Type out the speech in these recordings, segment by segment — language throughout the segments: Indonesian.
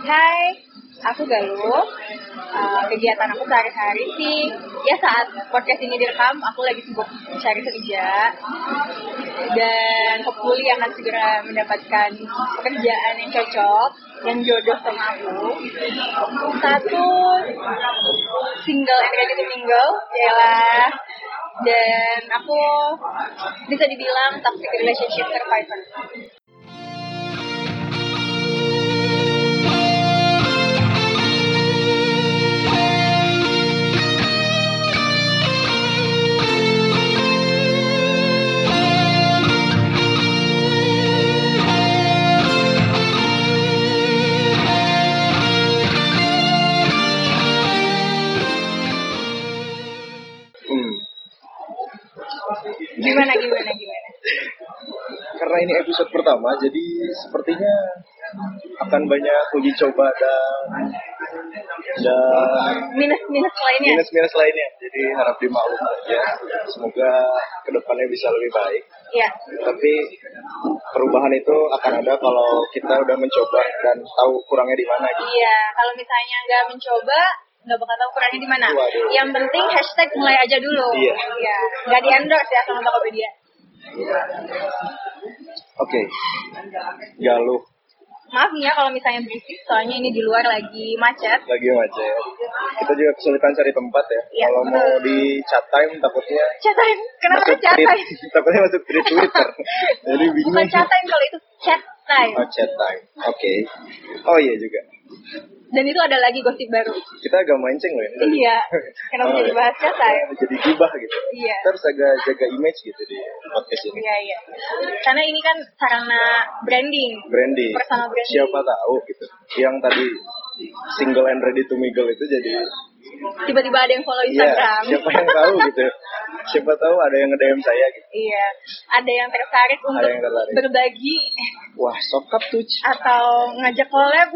Hai, aku Galuh. Uh, kegiatan aku sehari-hari sih, ya saat podcast ini direkam, aku lagi sibuk cari kerja. Dan hopefully akan segera mendapatkan pekerjaan yang cocok, yang jodoh sama aku. Satu, single and ready to mingle. Dan aku bisa dibilang toxic relationship survivor. Gimana, gimana, gimana? Karena ini episode pertama, jadi sepertinya akan banyak uji coba dan dan Minus-minus lainnya? minus-minus lainnya. Jadi harap dimaklum aja. Semoga ke depannya bisa lebih baik. Iya. Tapi perubahan itu akan ada kalau kita udah mencoba dan tahu kurangnya di mana. Gitu. Iya, kalau misalnya nggak mencoba, nggak bakal tahu kurangnya di mana. Yang penting hashtag mulai aja dulu. Iya. Iya. Nggak di endorse ya sama Tokopedia. Oke, Galuh Maaf nih ya kalau misalnya berisik, soalnya ini di luar lagi macet. lagi macet. Kita juga kesulitan cari tempat ya. Iya, kalau mau di chat time takutnya Chat time, kenapa masuk chat tweet, time? takutnya masuk tweet Twitter. Jadi bingung. Bukan chat time kalau itu chat time. Oh, chat time. Oke. Oh iya juga. Dan itu ada lagi gosip baru. Kita agak mancing loh ya. Iya. Kenapa Oh, jadi iya. bahas chat time? Jadi gibah gitu. Iya. Kita harus agak jaga image gitu di podcast ini. Iya, iya. Karena ini kan sarana branding. Branding. Personal branding. Siapa tahu gitu. Yang tadi single and ready to mingle itu jadi Tiba-tiba ada yang follow Iya, Instagram. siapa yang tahu gitu. Siapa tahu ada yang nge-DM saya gitu. Iya, ada yang tertarik untuk yang tertarik. berbagi Wah, sokap tuh. atau ngajak collab.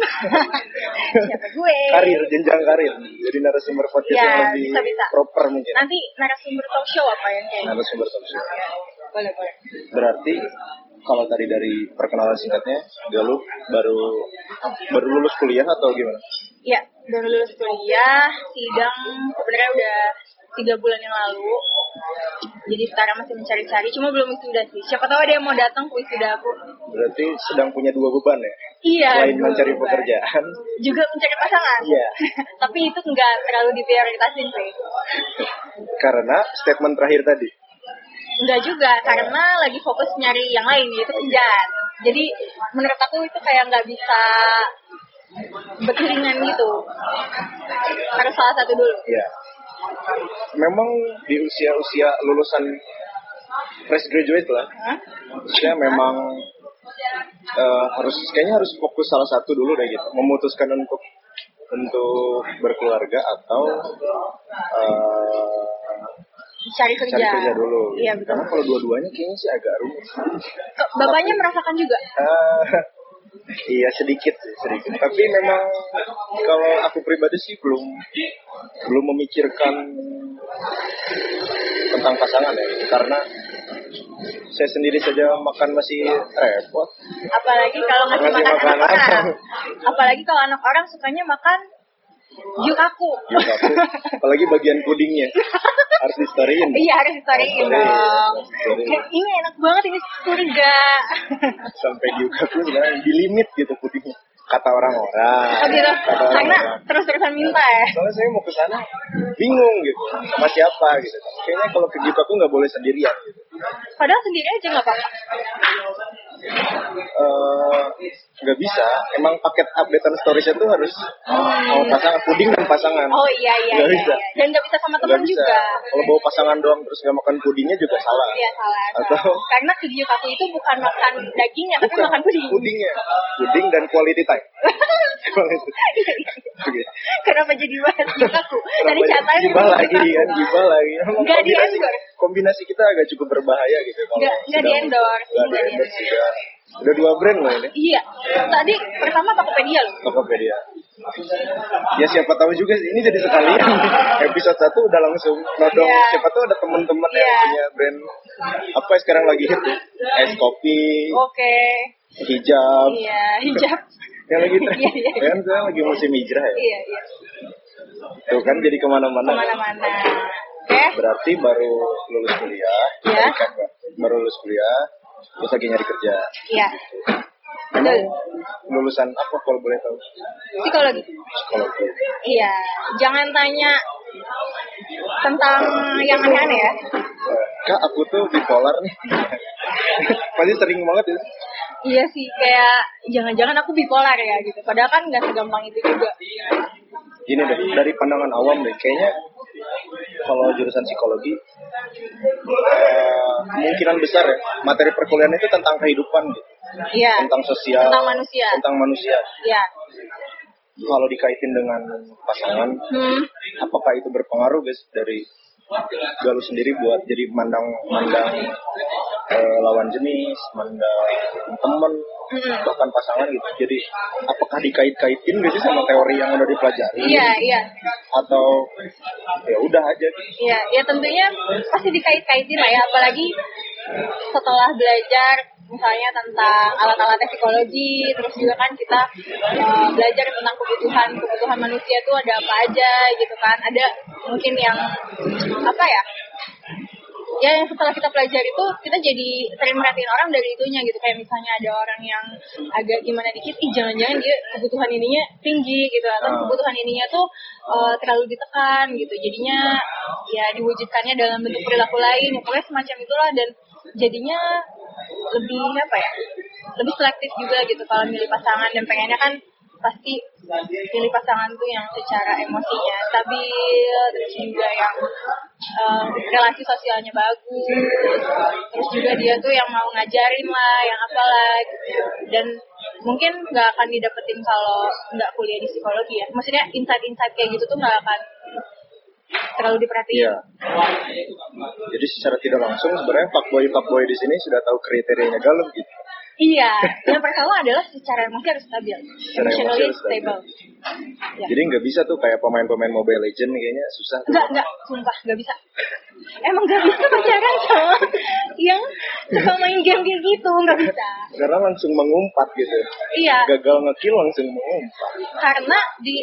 Siapa gue? Karir, jenjang karir. Jadi narasumber podcast Ya, yang lebih bisa-bisa. proper mungkin. Nanti narasumber talk show apa yang kayak gitu? Narasumber talk show. Boleh, boleh. Berarti kalau tadi dari perkenalan singkatnya, Galuh baru baru lulus kuliah atau gimana? Iya, baru lulus kuliah, sidang sebenarnya udah tiga bulan yang lalu. Jadi sekarang masih mencari-cari, cuma belum wisuda sih. Siapa tahu ada yang mau datang ke wisuda aku. Berarti sedang punya dua beban ya? Iya. Selain mencari beban. pekerjaan, Juga mencari pasangan. Iya. Tapi itu nggak terlalu diprioritasin sih. karena statement terakhir tadi. Enggak juga, karena lagi fokus nyari yang lain, yaitu kerjaan. Jadi menurut aku itu kayak nggak bisa beriringan gitu. Harus salah satu dulu. Ya. Memang di usia-usia lulusan fresh graduate lah, Hah? usia memang eh, harus kayaknya harus fokus salah satu dulu deh gitu, memutuskan untuk untuk berkeluarga atau eh, Cari kerja. cari kerja dulu. Iya betul. Karena kalau dua-duanya kayaknya sih agak rumit. Bapaknya merasakan juga. Ah, iya sedikit sih sedikit. Tapi memang kalau aku pribadi sih belum belum memikirkan tentang pasangan ya, karena saya sendiri saja makan masih repot. Apalagi kalau ngasih Ngasih makan anak orang. Apalagi kalau anak orang sukanya makan yukaku. Ya, aku, apalagi bagian pudingnya harus di storyin. Iya harus historiin dong. Ini enak banget ini surga. Sampai di aku sebenarnya di limit gitu pudingnya. Kata orang-orang. Oh gitu. Kata Karena terus-terusan minta ya. Soalnya saya mau ke sana bingung gitu sama siapa gitu. Kayaknya kalau ke gitu aku nggak boleh sendirian gitu. Padahal sendiri aja nggak apa-apa. Eh, nggak bisa. Emang paket updatean storage itu harus sama pasangan puding dan pasangan. Oh iya iya Nggak iya. bisa. iya. Dan nggak bisa sama teman bisa. juga. Kalau bawa pasangan doang terus nggak makan pudingnya juga salah. Iya salah. salah. Atau- Karena video aku itu bukan makan dagingnya tapi Bukan, makan puding. Pudingnya, puding dan quality time. Emang itu. Oke. Kenapa jadi bahas yukaku? Dari catain gibah lagi kan, gibah lagi. Nggak kombinasi, kombinasi kita agak cukup berbahaya gitu. kalau Nggak- nggak sedang- di-endorse. Nggak di-endorse di-endorse. juga. Udah dua brand loh ini. Iya. Tadi pertama Tokopedia loh. Tokopedia. Ya siapa tahu juga sih, ini jadi sekalian episode satu udah langsung nodong Iya. siapa tahu ada teman-teman yang Iya. punya brand apa sekarang lagi hit tuh es kopi Oke. hijab Iya, hijab. yang lagi tren. Iya, iya. kan sekarang lagi musim hijrah ya. Iya, iya. Tuh kan jadi ke mana-mana. Ke mana-mana. Oke. Berarti baru lulus kuliah. Kan, Mbak? Baru lulus kuliah. Terus lagi nyari kerja. Iya. Emang Betul. lulusan apa kalau boleh tahu? Psikologi. Psikologi. Iya. Jangan tanya tentang yang aneh-aneh ya. Eh, Kak, aku tuh bipolar nih. Pasti sering banget ya. Iya sih, kayak jangan-jangan aku bipolar ya gitu. Padahal kan nggak segampang itu juga. Gini deh, dari pandangan awam deh, kayaknya kalau jurusan psikologi kemungkinan besar ya materi perkuliahan itu tentang kehidupan gitu, Iya. tentang sosial, Tentang manusia. tentang manusia. Iya. Kalau dikaitin dengan pasangan, Hmm. apakah itu berpengaruh guys dari Galuh sendiri buat jadi mandang mandang eh, lawan jenis, mandang temen, Mm-mm. bahkan pasangan gitu. Jadi apakah dikait-kaitin sih sama teori yang udah dipelajari? Iya, iya. Atau ya udah aja gitu. Iya, ya tentunya pasti dikait-kaitin lah ya, apalagi setelah belajar misalnya tentang alat-alat psikologi, terus juga kan kita eh, belajar tentang kebutuhan kebutuhan manusia itu ada apa aja gitu kan, ada mungkin yang apa ya? Ya yang setelah kita pelajari itu kita jadi sering merhatiin orang dari itunya gitu kayak misalnya ada orang yang agak gimana dikit, ih jangan-jangan dia kebutuhan ininya tinggi gitu atau Ah. kebutuhan ininya tuh eh, terlalu ditekan gitu jadinya ya diwujudkannya dalam bentuk perilaku lain ya pokoknya semacam itulah dan jadinya lebih apa ya lebih selektif juga gitu. Kalau milih pasangan dan pengennya kan pasti pilih pasangan tuh yang secara emosinya stabil terus juga yang eh, relasi sosialnya bagus. Terus juga dia tuh yang mau ngajarin lah yang apalah gitu. Dan mungkin nggak akan didapetin kalau nggak kuliah di psikologi ya. Maksudnya insight-insight kayak gitu tuh nggak akan terlalu diperhatiin Iya. Jadi secara tidak langsung sebenarnya fuckboy fuckboy di sini sudah tahu kriterianya Galuh gitu. Iya, yang pertama adalah secara emosi harus stabil, Secara emotionally harus stabil. stable. Ya. Jadi nggak bisa tuh kayak pemain-pemain Mobile Legend kayaknya susah. tuh. Enggak, enggak, sumpah, enggak bisa. Emang enggak bisa pacaran sama yang suka main game kayak gitu, enggak bisa. Karena langsung mengumpat gitu. Iya, Gagal ngekill langsung mengumpat. karena di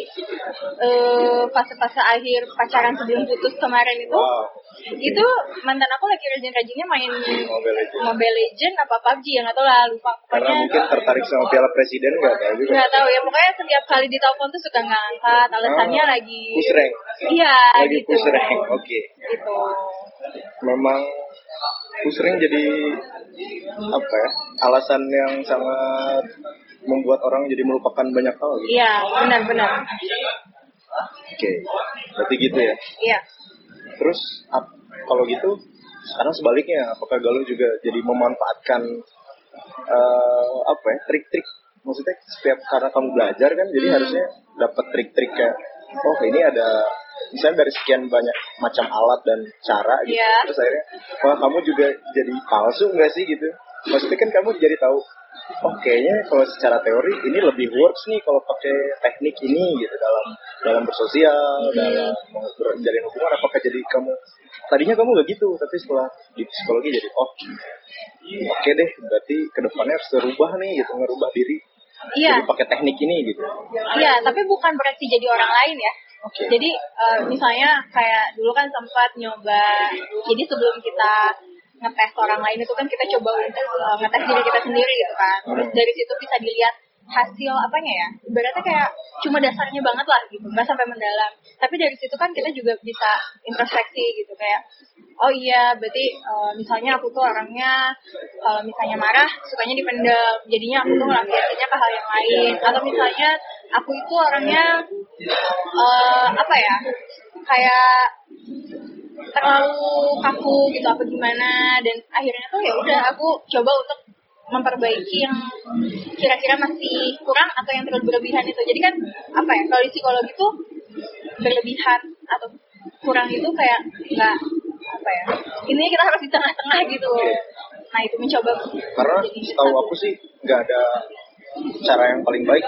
eh, fase-fase akhir pacaran sebelum putus kemarin itu, Wow. itu mantan aku lagi rajin-rajinnya main Mobile Legend. Mobile Legend apa PUBG ya nggak tahu lah lupa Karena pokoknya mungkin tertarik sama Piala Presiden nggak tahu juga. nggak tahu ya pokoknya setiap kali ditelepon tuh suka nggak angkat alasannya Ah, lagi push rank. iya Lagi gitu push rank. Oke. gitu Memang rank jadi apa ya? Alasan yang sangat membuat orang jadi melupakan banyak hal gitu. iya benar-benar Oke. Berarti gitu ya. iya Terus ap- kalau gitu sekarang sebaliknya apakah Galuh juga jadi memanfaatkan eh, apa ya trik-trik maksudnya setiap karena kamu belajar kan jadi Hmm. harusnya dapat trik-trik kayak oh ini ada misalnya dari sekian banyak macam alat dan cara gitu Iya. terus akhirnya wah kamu juga jadi palsu nggak sih? gitu. Maksudnya kan kamu jadi tahu oh kayaknya kalau secara teori ini lebih works nih kalau pakai teknik ini gitu dalam dalam bersosial Hmm. dalam menjalin hubungan apakah jadi kamu tadinya kamu nggak gitu tapi setelah di psikologi jadi oh oke deh berarti ke depannya harus ngerubah nih gitu ngerubah diri iya. jadi pakai teknik ini gitu. Iya tapi bukan berarti jadi orang lain ya oke Jadi eh, misalnya kayak dulu kan sempat nyoba, jadi sebelum kita ngetes orang lain itu kan kita coba untuk eh, ngetes diri kita sendiri gitu kan. Terus dari situ bisa dilihat hasil apanya ya, ibaratnya kayak cuma dasarnya banget lah gitu, nggak sampai mendalam. Tapi dari situ kan kita juga bisa introspeksi gitu kayak, oh iya berarti eh, misalnya aku tuh orangnya kalau misalnya marah sukanya dipendam, jadinya aku tuh ngelakuinnya ke hal yang lain. Atau misalnya aku itu orangnya eh, apa ya kayak terlalu kaku gitu apa gimana dan akhirnya tuh ya udah aku coba untuk memperbaiki yang kira-kira masih kurang atau yang terlalu berlebihan itu. Jadi kan apa ya kalau di psikologi tuh berlebihan atau kurang itu kayak nggak apa ya ini kita harus di tengah-tengah gitu. Nah itu mencoba karena setahu satu. aku sih nggak ada cara yang paling baik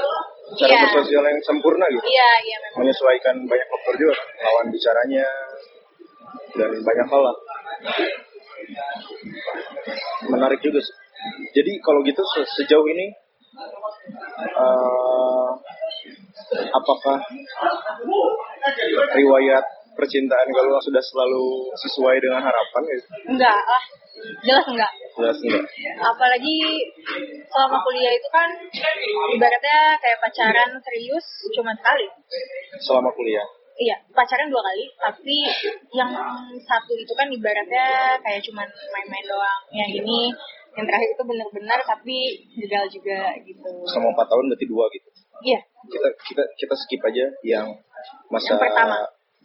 cara Iya. bersosial yang sempurna gitu. Iya iya memang. Menyesuaikan banyak faktor juga lawan bicaranya dan banyak hal lah. Menarik juga sih jadi kalau gitu se- sejauh ini eh, apakah riwayat percintaan kalau sudah selalu sesuai dengan harapan gitu? Enggak lah, jelas enggak. Jelas enggak? Apalagi selama kuliah itu kan ibaratnya kayak pacaran serius cuma sekali. Selama kuliah. Iya, pacaran dua kali, tapi yang satu itu kan ibaratnya kayak cuman main-main doang. Yang ini, yang terakhir itu benar-benar tapi gagal juga gitu. Sama empat tahun berarti dua gitu. Iya, Kita kita kita skip aja yang masa Yang pertama.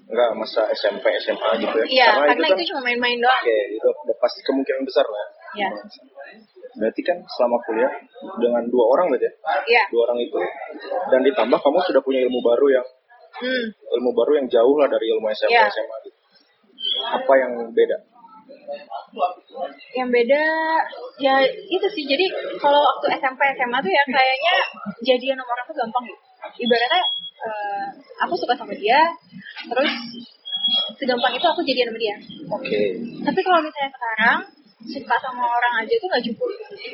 enggak masa SMP SMA gitu ya. iya, karena, kan itu cuma main-main doang. Oke, itu udah pasti kemungkinan besar lah. Iya. Berarti kan selama kuliah dengan dua orang berarti ya? Iya. Dua orang itu dan ditambah kamu sudah punya ilmu baru yang Hmm. ilmu baru yang jauh lah dari ilmu SMP Iya. SMA gitu. Apa yang beda? Yang beda ya itu sih. Jadi kalau waktu SMP SMA tuh ya kayaknya jadian sama orang tuh gampang gitu. Ibaratnya eh, aku suka sama dia, terus segampang itu aku jadian sama dia. Oke. Tapi kalau misalnya sekarang suka sama orang aja tuh nggak cukup.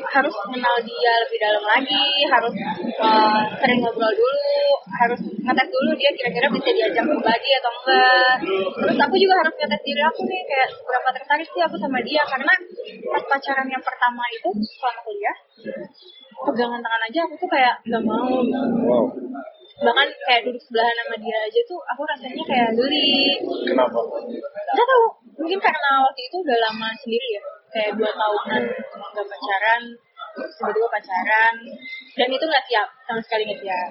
Harus kenal dia lebih dalam lagi harus eh, sering ngobrol dulu harus ngetes dulu dia kira-kira bisa diajak pribadi atau enggak. Terus aku juga harus ngetes diri aku nih kayak seberapa tertarik sih aku sama dia karena pas pacaran yang pertama itu selama kuliah pegangan tangan aja aku tuh kayak nggak mau. Bahkan kayak duduk sebelahan sama dia aja tuh aku rasanya kayak geli Kenapa? nggak tahu mungkin karena waktu itu udah lama sendiri ya kayak dua tahunan nggak pacaran tiba-tiba pacaran. Dan itu nggak siap sama sekali nggak siap.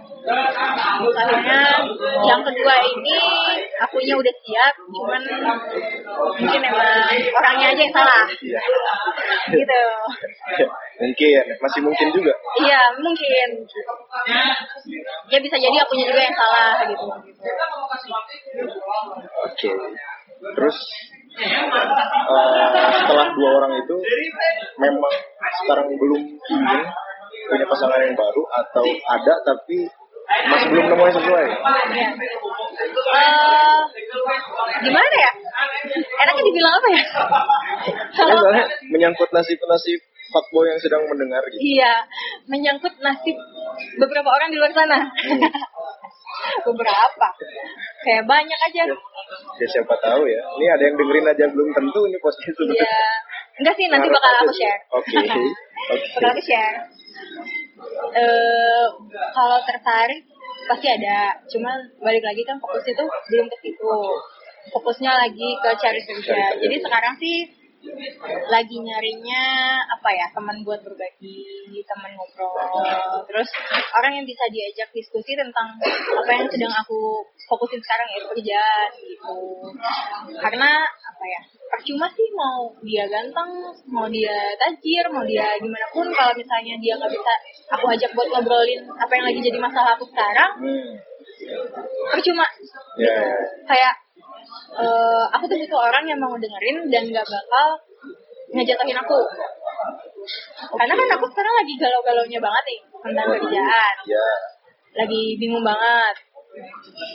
Akhirnya yang kedua ini akunya udah siap cuman mungkin emang orangnya aja yang salah. Gitu. Mungkin masih mungkin juga. iya mungkin. Ya bisa jadi akunya juga yang salah gitu. Oke. Terus eh, setelah dua orang itu memang sekarang belum ingin punya pasangan yang baru atau ada tapi masih belum nemu yang sesuai. Eh, gimana ya enaknya dibilang apa ya Kan soalnya menyangkut nasib-nasib fuckboy yang sedang mendengar gitu. Iya, menyangkut nasib beberapa orang di luar sana. beberapa. Kayak banyak aja. Ya siapa tahu ya. Ini ada yang dengerin aja belum tentu ini podcast itu. Iya. Enggak sih, nanti bakal aku share. Oke. Oke. Bakal aku share. Eh, kalau tertarik pasti ada. Cuman balik lagi kan fokusnya tuh belum ke situ. Fokusnya lagi ke cari kerja. Jadi sekarang sih lagi nyarinya apa ya teman buat berbagi teman ngobrol terus orang yang bisa diajak diskusi tentang apa yang sedang aku fokusin sekarang ya kerjaan gitu karena apa ya percuma sih mau dia ganteng mau dia tajir mau dia gimana pun kalau misalnya dia nggak bisa aku ajak buat ngobrolin apa yang lagi jadi masalah aku sekarang Hmm. percuma Ya, ya. kayak eh, aku tuh butuh orang yang mau dengerin dan gak bakal ngejatuhin aku. Karena kan aku sekarang lagi galau-galaunya banget nih tentang kerjaan. Ya. lagi bingung banget.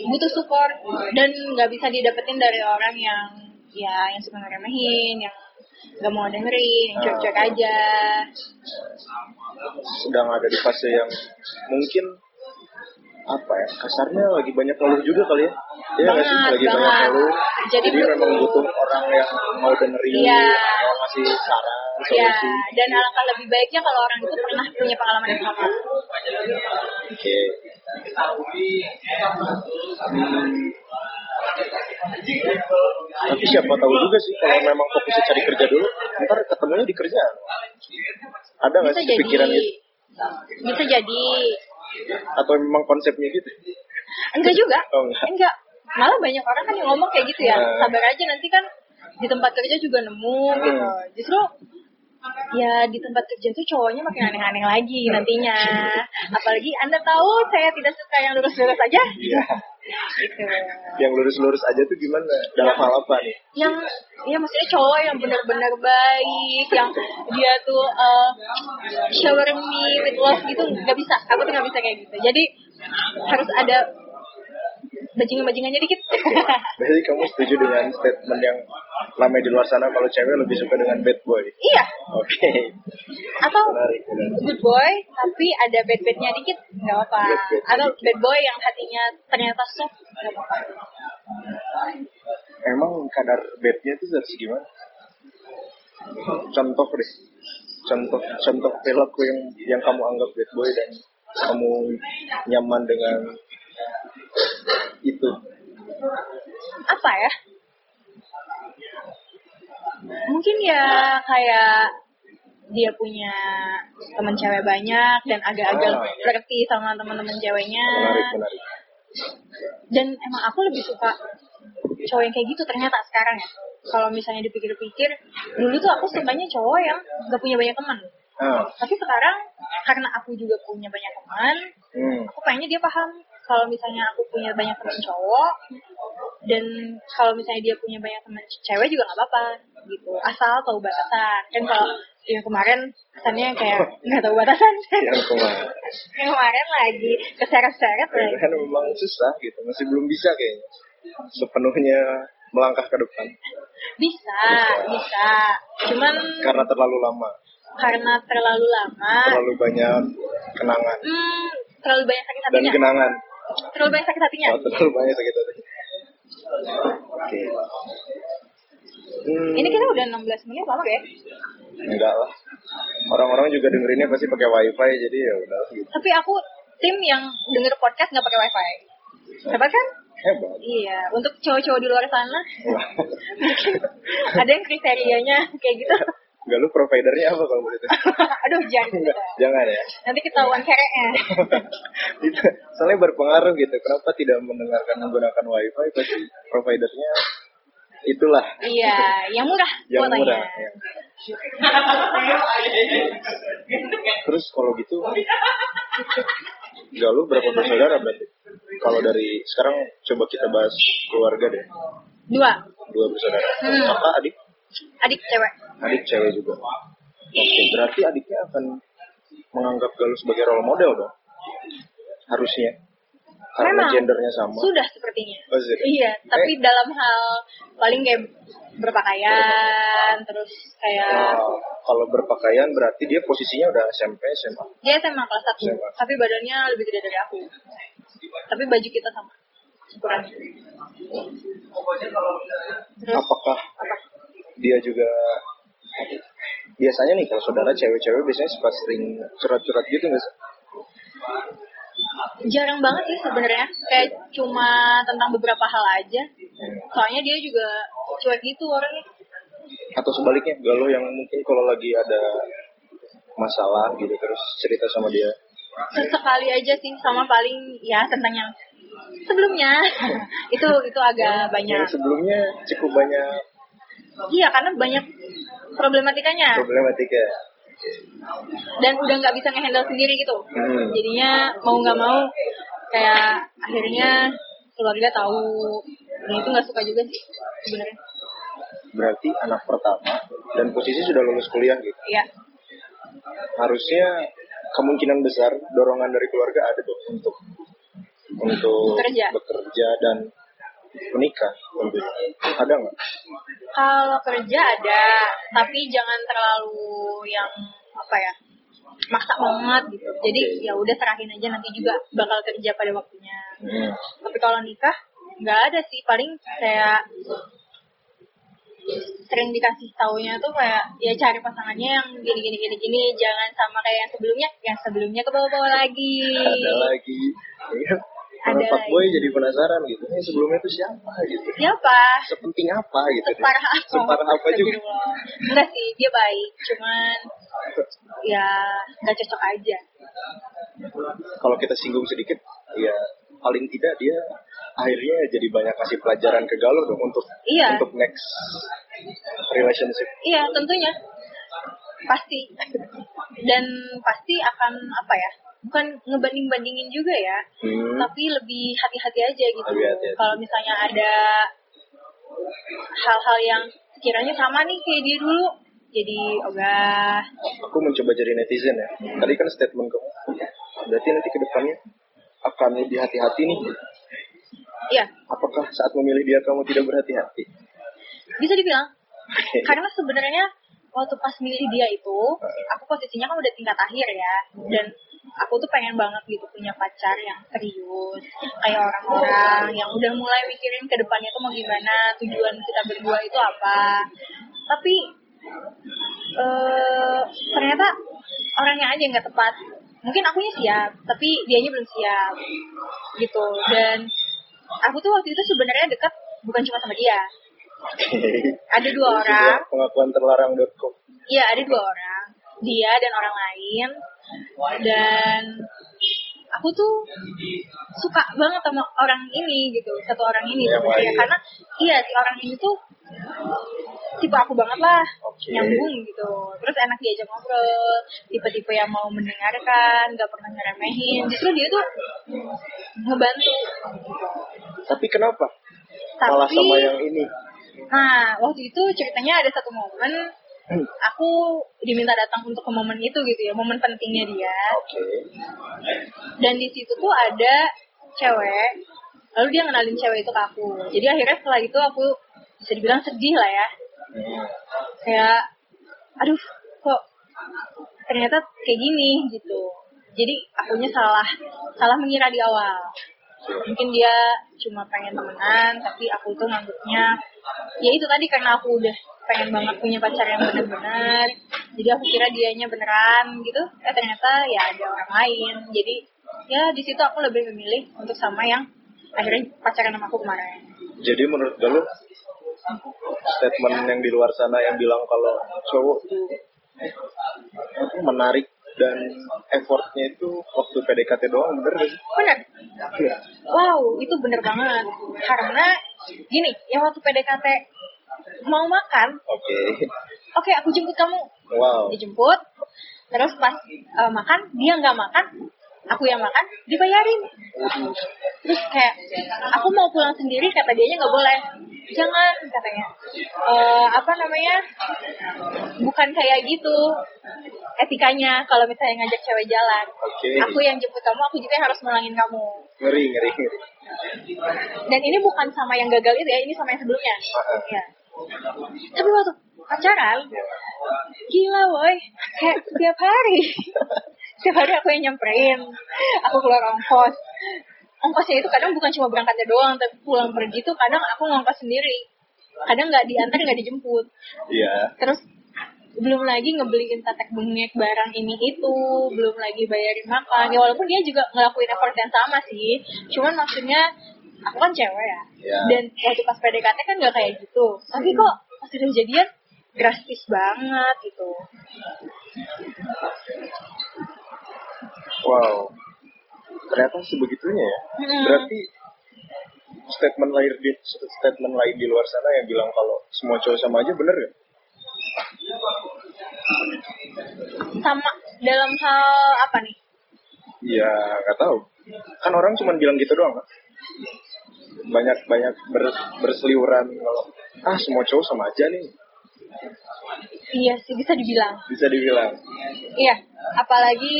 Butuh support dan nggak bisa didapetin dari orang yang ya yang suka ngeremehin yang nggak mau dengerin yang cuek-cuek aja. Sedang ada di fase yang mungkin apa ya kasarnya lagi banyak ngeluh juga kali ya. Iya nggak sih? Banget, lagi banyak banget. ngeluh. Jadi jadi, butuh- memang butuh orang yang mau dengerin Iya. mau ngasih saran ya solusi. dan alangkah lebih baiknya kalau orang itu pernah punya pengalaman yang sama. Oke. Hmm. tapi siapa tahu juga sih kalau memang fokusnya cari kerja dulu ntar ketemunya di kerjaan. Ada nggak sih jadi. kepikiran itu? Bisa jadi atau memang konsepnya gitu enggak juga Oh, enggak. enggak malah banyak orang kan yang ngomong kayak gitu ya Nah. sabar aja nanti kan di tempat kerja juga nemu Hmm. gitu justru ya di tempat kerja tuh cowoknya makin aneh-aneh lagi nantinya apalagi anda tahu saya tidak suka yang lurus-lurus aja Iya. Gitu. Yang lurus-lurus aja tuh gimana? Dalam hal apa nih? Yang ya maksudnya cowok yang benar-benar baik yang dia tuh uh, shower me with love gitu nggak bisa. Aku tuh nggak bisa kayak gitu. Jadi harus ada bajingan-bajingannya dikit. Berarti kamu setuju dengan statement yang lama di luar sana kalau cewek lebih suka dengan bad boy? iya. Oke. Atau Menarik, menarik. good boy tapi ada bad badnya dikit nggak apa Bad-badnya atau dikit. bad boy yang hatinya ternyata soft nggak apa Emang kadar bednya itu harus gimana? Contoh deh. Contoh contoh perilaku yang yang kamu anggap bad boy dan kamu nyaman dengan itu. apa ya? Mungkin ya kayak dia punya teman cewek banyak dan agak-agak Ah, iya. flirty sama teman-teman ceweknya. Dan emang aku lebih suka cowok yang kayak gitu ternyata sekarang ya. Kalau misalnya dipikir-pikir dulu tuh aku sukanya cowok yang gak punya banyak teman. Ah, tapi sekarang karena aku juga punya banyak teman hmm. aku pengennya dia paham kalau misalnya aku punya banyak teman cowok dan kalau misalnya dia punya banyak teman cewek juga nggak apa-apa gitu. Asal tahu batasan. Kan kalau yang kemarin kesannya kayak nggak tahu batasan. Yang kemarin. yang kemarin lagi keseret-seret lagi. Kan memang susah gitu, masih belum bisa kayaknya sepenuhnya melangkah ke depan. Bisa bisa. Cuman karena terlalu lama, karena terlalu lama. Terlalu banyak kenangan. Hmm, terlalu banyak sakit dan hatinya kenangan. Terlalu banyak sakit hatinya Oh, terlalu banyak sakit hati. Oke. Hmm, ini kita udah 16 menit lama gak ya enggak lah. Orang-orang juga dengerinnya pasti pakai wifi jadi ya udah gitu. tapi aku tim yang denger podcast nggak pakai wifi hebat kan Hebat. iya untuk cowok-cowok di luar sana ada yang kriterianya kayak gitu Enggak lu providernya apa kalau begitu? aduh jangan. Enggak, jangan ya. nanti ketahuan kereknya itu soalnya berpengaruh gitu. Kenapa tidak mendengarkan menggunakan wifi? Pasti providernya itulah iya yang murah yang kuotanya. murah. ya. Terus kalau gitu, enggak lu berapa bersaudara berarti? Kalau dari sekarang coba kita bahas keluarga deh. dua Dua bersaudara. Hmm. Kakak, adik, adik cewek adik cewek juga. Oke, berarti adiknya akan menganggap Galuh sebagai role model dong. Harusnya. Karena Memang. gendernya sama. sudah sepertinya Oh, iya tapi Eh. dalam hal paling kayak berpakaian terus kayak Oh, kalau berpakaian berarti dia posisinya udah SMP, SMA. dia SMA kelas satu SMA. tapi badannya lebih gede dari aku tapi baju kita sama ukurannya Apakah dia juga biasanya nih kalau saudara cewek-cewek biasanya suka sering curhat-curhat gitu nggak sih? jarang banget sih sebenarnya. Kayak cuma tentang beberapa hal aja. Soalnya dia juga cuek gitu orangnya. Atau sebaliknya, galuh yang mungkin kalau lagi ada masalah gitu terus cerita sama dia. sesekali aja sih sama paling ya tentang yang sebelumnya. Itu itu agak banyak. Yang sebelumnya cukup banyak iya karena banyak problematikanya problematika. dan udah nggak bisa ngehandle sendiri gitu Hmm. jadinya mau nggak mau kayak akhirnya keluarga tahu dan itu nggak suka juga sih sebenarnya Berarti anak pertama dan posisi sudah lulus kuliah gitu. ya Harusnya kemungkinan besar dorongan dari keluarga ada dong untuk untuk Bekerja. bekerja dan menikah tentunya. Ada nggak? kalau kerja ada tapi jangan terlalu yang apa ya maksa banget gitu jadi ya udah serahin aja nanti juga bakal kerja pada waktunya Hmm. tapi kalau nikah nggak ada sih paling kayak sering dikasih taunya tuh kayak ya cari pasangannya yang gini gini gini gini jangan sama kayak yang sebelumnya yang sebelumnya ke bawah-bawah lagi Ada lagi. Ya, Ada Pak Boy jadi penasaran gitu. Ini sebelumnya itu siapa gitu. siapa Sepenting apa gitu. dia. separah apa Separah apa juga. Enggak sih dia baik cuman ya nggak cocok aja Kalau kita singgung sedikit, ya paling tidak dia akhirnya jadi banyak kasih pelajaran ke Galuh dong untuk Iya. untuk next relationship. iya tentunya pasti dan pasti akan apa ya bukan ngebanding bandingin juga ya Hmm. tapi lebih hati-hati aja gitu kalau misalnya ada hal-hal yang sekiranya sama nih kayak dia dulu jadi ogah Aku mencoba jadi netizen ya. Tadi kan statement kamu. Berarti nanti ke depannya akan lebih hati-hati nih. Iya, Apakah saat memilih dia kamu tidak berhati-hati? bisa dibilang. Karena sebenarnya waktu pas milih dia itu, aku posisinya kan udah tingkat akhir ya. Dan aku tuh pengen banget gitu punya pacar yang serius. Kayak orang-orang yang udah mulai mikirin ke depannya tuh mau gimana, tujuan kita berdua itu apa. Tapi eh ternyata orangnya aja yang nggak tepat. Mungkin akunya siap, tapi dianya belum siap. Gitu. Dan aku tuh waktu itu sebenarnya dekat bukan cuma sama dia. Ada dua orang. Pengakuan terlarang.com. Iya, ada dua orang. Dia dan orang lain. Dan aku tuh suka banget sama orang ini gitu. Satu orang ini Yang sebenarnya. Karena iya si orang ini tuh tipe aku banget lah. Oke. Nyambung gitu. Terus enak diajak ngobrol. Tipe-tipe yang mau mendengarkan. Gak pernah ngeremehin. Justru dia tuh ngebantu. Tapi kenapa? Malah Tapi, sama yang ini. Nah waktu itu ceritanya ada satu momen Hmm, aku diminta datang untuk ke momen itu gitu ya, momen pentingnya dia. Oke. Dan di situ tuh ada cewek, lalu dia ngenalin cewek itu ke aku. Jadi akhirnya setelah itu aku bisa dibilang sedih lah ya. Kayak, aduh kok ternyata kayak gini gitu. Jadi akunya salah, salah mengira di awal. Mungkin dia cuma pengen temenan, tapi aku tuh nganggupnya, ya itu tadi karena aku udah pengen banget punya pacar yang bener-bener. Jadi aku kira dianya beneran gitu. Eh ternyata ya ada orang lain. Jadi ya di situ aku lebih memilih untuk sama yang akhirnya pacaran sama aku kemarin. Jadi menurut galuh statement yang di luar sana yang bilang kalau cowok apa, menarik dan effortnya itu waktu PDKT doang bener gak sih? Bener. Iya. Wow, itu bener banget. Karena gini, yang waktu PDKT mau makan, Oke. oke aku jemput kamu. Wow. Dijemput, terus pas eh, makan, dia nggak makan, aku yang makan, dibayarin. Terus kayak, aku mau pulang sendiri, kata dianya nggak boleh. Jangan, katanya. Eh, apa namanya, bukan kayak gitu etikanya kalau misalnya ngajak cewek jalan. Oke. Aku yang jemput kamu, aku juga yang harus melangin kamu. Ngeri, ngeri. Dan ini bukan sama yang gagal itu ya, ini sama yang sebelumnya. Ya. Tapi waktu pacaran, gila woy, kayak setiap hari. Setiap hari aku yang nyamperin, aku keluar ongkos. Ongkosnya itu kadang bukan cuma berangkatnya doang, tapi pulang pergi tuh kadang aku ngongkos sendiri. Kadang nggak diantar, nggak dijemput. Iya. Terus belum lagi ngebeliin tetek bengek barang ini itu, belum lagi bayarin makan. Ya walaupun dia juga ngelakuin effort yang sama sih, cuman maksudnya aku kan cewek ya. Ya. Dan waktu pas PDKT kan nggak kayak gitu. Tapi kok pas udah jadian drastis banget gitu. Wow. Ternyata sebegitunya ya. Hmm. Berarti statement lain di statement lain di luar sana yang bilang kalau semua cowok sama aja bener ya? Sama dalam hal apa nih? Ya nggak tahu. Kan orang cuma bilang gitu doang kan? Banyak banyak ber, berseliweran kalau ah semua cowok sama aja nih. Iya sih bisa dibilang. Bisa dibilang. Iya, apalagi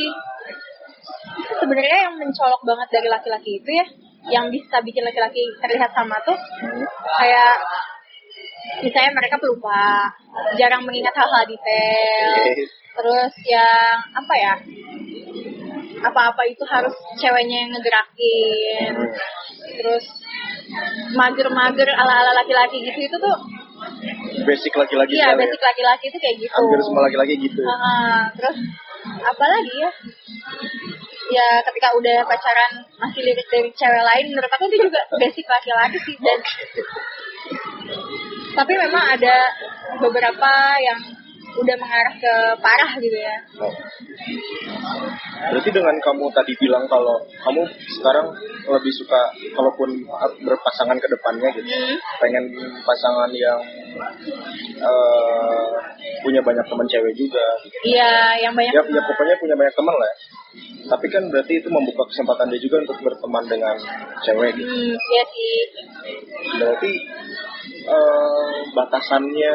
sebenarnya yang mencolok banget dari laki-laki itu ya, yang bisa bikin laki-laki terlihat sama tuh kayak misalnya mereka pelupa, jarang mengingat hal-hal detail, terus yang apa ya, apa-apa itu harus ceweknya yang ngegerakin, terus mager-mager ala-ala laki-laki gitu itu tuh, Basic laki-laki iya ya. basic laki-laki itu kayak gitu. Hampir semua laki-laki gitu. Ah, terus apa lagi ya? Ya ketika udah pacaran masih lirik dari cewek lain, menurut aku itu juga basic laki-laki sih dan tapi memang ada beberapa yang udah mengarah ke parah gitu ya. Oh. Berarti dengan kamu tadi bilang kalau kamu sekarang lebih suka kalaupun berpasangan ke depannya gitu, Hmm. pengen pasangan yang eh, punya banyak teman cewek juga. Gitu. Iya, yang banyak Ya, ya pokoknya punya banyak teman lah. ya. Tapi kan berarti itu membuka kesempatan dia juga untuk berteman dengan cewek gitu. Hmm, iya sih. Berarti eh, batasannya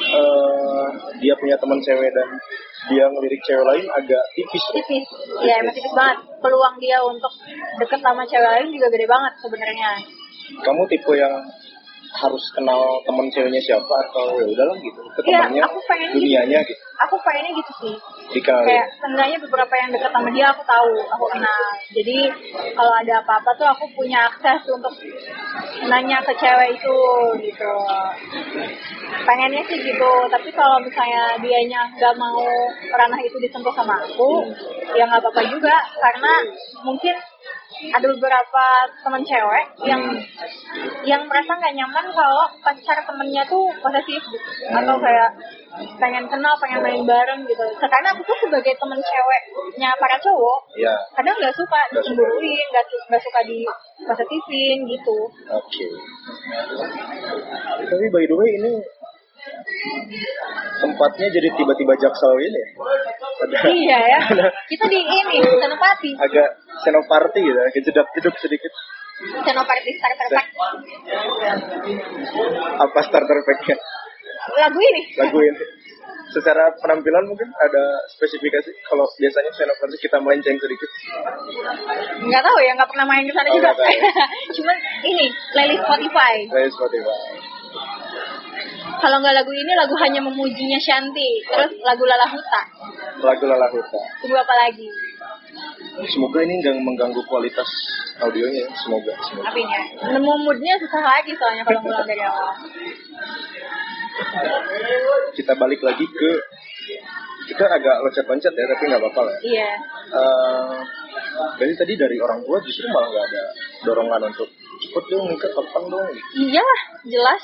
eh, dia punya teman cewek dan dia ngelirik cewek lain agak tipis tipis ya emang tipis banget peluang dia untuk deket sama cewek lain juga gede banget sebenarnya kamu tipe yang harus kenal teman ceweknya siapa atau ya udahlah gitu ke Iya, temannya aku pengen dunianya gitu. Aku pengennya gitu sih. Dikenalin kayak seenggaknya beberapa yang deket sama dia aku tahu aku kenal. Jadi kalau ada apa-apa tuh aku punya akses untuk nanya ke cewek itu gitu. Pengennya sih gitu tapi kalau misalnya dianya nggak mau ranah itu disentuh sama aku ya nggak apa-apa juga karena mungkin ada beberapa teman cewek yang yang merasa nggak nyaman kalau pacar temennya tuh posesif gitu. Atau kayak pengen kenal pengen main bareng gitu. Karena aku tuh sebagai temen ceweknya para cowok ya kadang nggak suka dicemburuin nggak nggak suka di positifin gitu. Oke. Tapi by the way ini tempatnya jadi tiba-tiba jaksel ini. Ya. Ada iya ya kita di ini senopati. Agak senoparty gitu agak jedap-jeduk sedikit. Senopati starter pack apa starter packnya lagu ini. Lagu ini. Secara penampilan mungkin ada spesifikasi. Kalau biasanya senoparty kita melenceng sedikit. Nggak tahu ya nggak pernah main ke sana Oh, juga. tahu. cuman ini playlist Spotify. Saya Spotify kalau nggak lagu ini lagu hanya memujinya Shanti. Terus lagu Lala Huta. Lagu Lala Huta. Tunggu apa lagi? Semoga ini nggak mengganggu kualitas audionya ya. semoga semoga. Ini ya. Nemu moodnya susah lagi soalnya kalau mulai dari awal. Kita balik lagi ke kita agak loncat-loncat ya tapi nggak apa-apa lah. Ya. iya. Eh, berarti tadi dari orang tua justru malah nggak ada dorongan untuk cepet dong nikah kapan dong. Iyalah jelas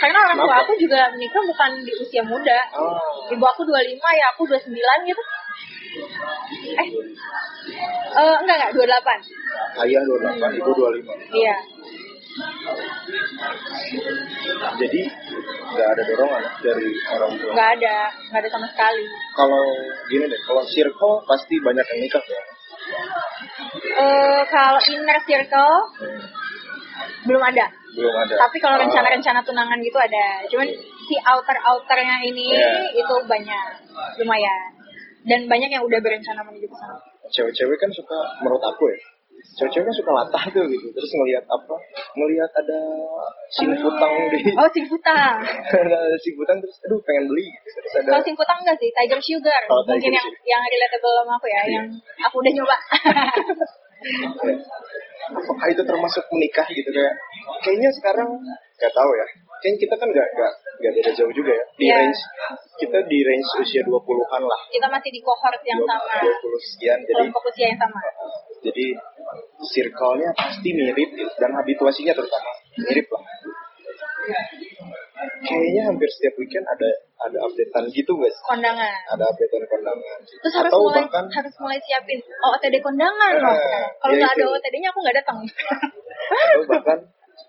karena orang tua aku juga menikah bukan di usia muda. Ah, ibu aku 25 ya aku 29 gitu. Eh eh enggak enggak 28 ayah 28, ibu 25. iya. Jadi nggak ada dorongan dari orang tua. nggak ada nggak ada sama sekali. Kalau gini deh, kalau circle pasti banyak yang nikah ya. eh kalau inner circle belum ada Belum ada. tapi kalau Ah, rencana-rencana tunangan gitu ada cuman si outer outernya ini Iya. itu banyak lumayan dan banyak yang udah berencana menuju ke sana cewek-cewek kan suka menurut aku ya. Cewek-cewek kan suka latah tuh gitu. Terus ngelihat apa? Ngelihat ada singputang di oh singkutang ada singputang terus aduh pengen beli. Terus ada kalau singkutang enggak sih tiger sugar Oh, Tiger mungkin yang Sugar. yang relatable sama aku ya yang aku udah nyoba apakah itu termasuk menikah gitu kayak kayaknya sekarang nggak tahu ya. Kayaknya kita kan nggak nggak nggak beda jauh juga ya. Di Iya. range kita di range usia 20-an lah. Kita masih di cohort yang sama. 20 sekian jadi kelompok usia yang sama. Jadi circle-nya pasti mirip dan habituasinya terutama. Mirip lah kayaknya hampir setiap weekend ada ada updatean gitu guys kondangan. Ada updatean kondangan. Terus harus atau mulai bahkan harus mulai siapin OTD kondangan Eh, loh kalau ya nggak ada itu. OTD-nya aku nggak datang. Atau bahkan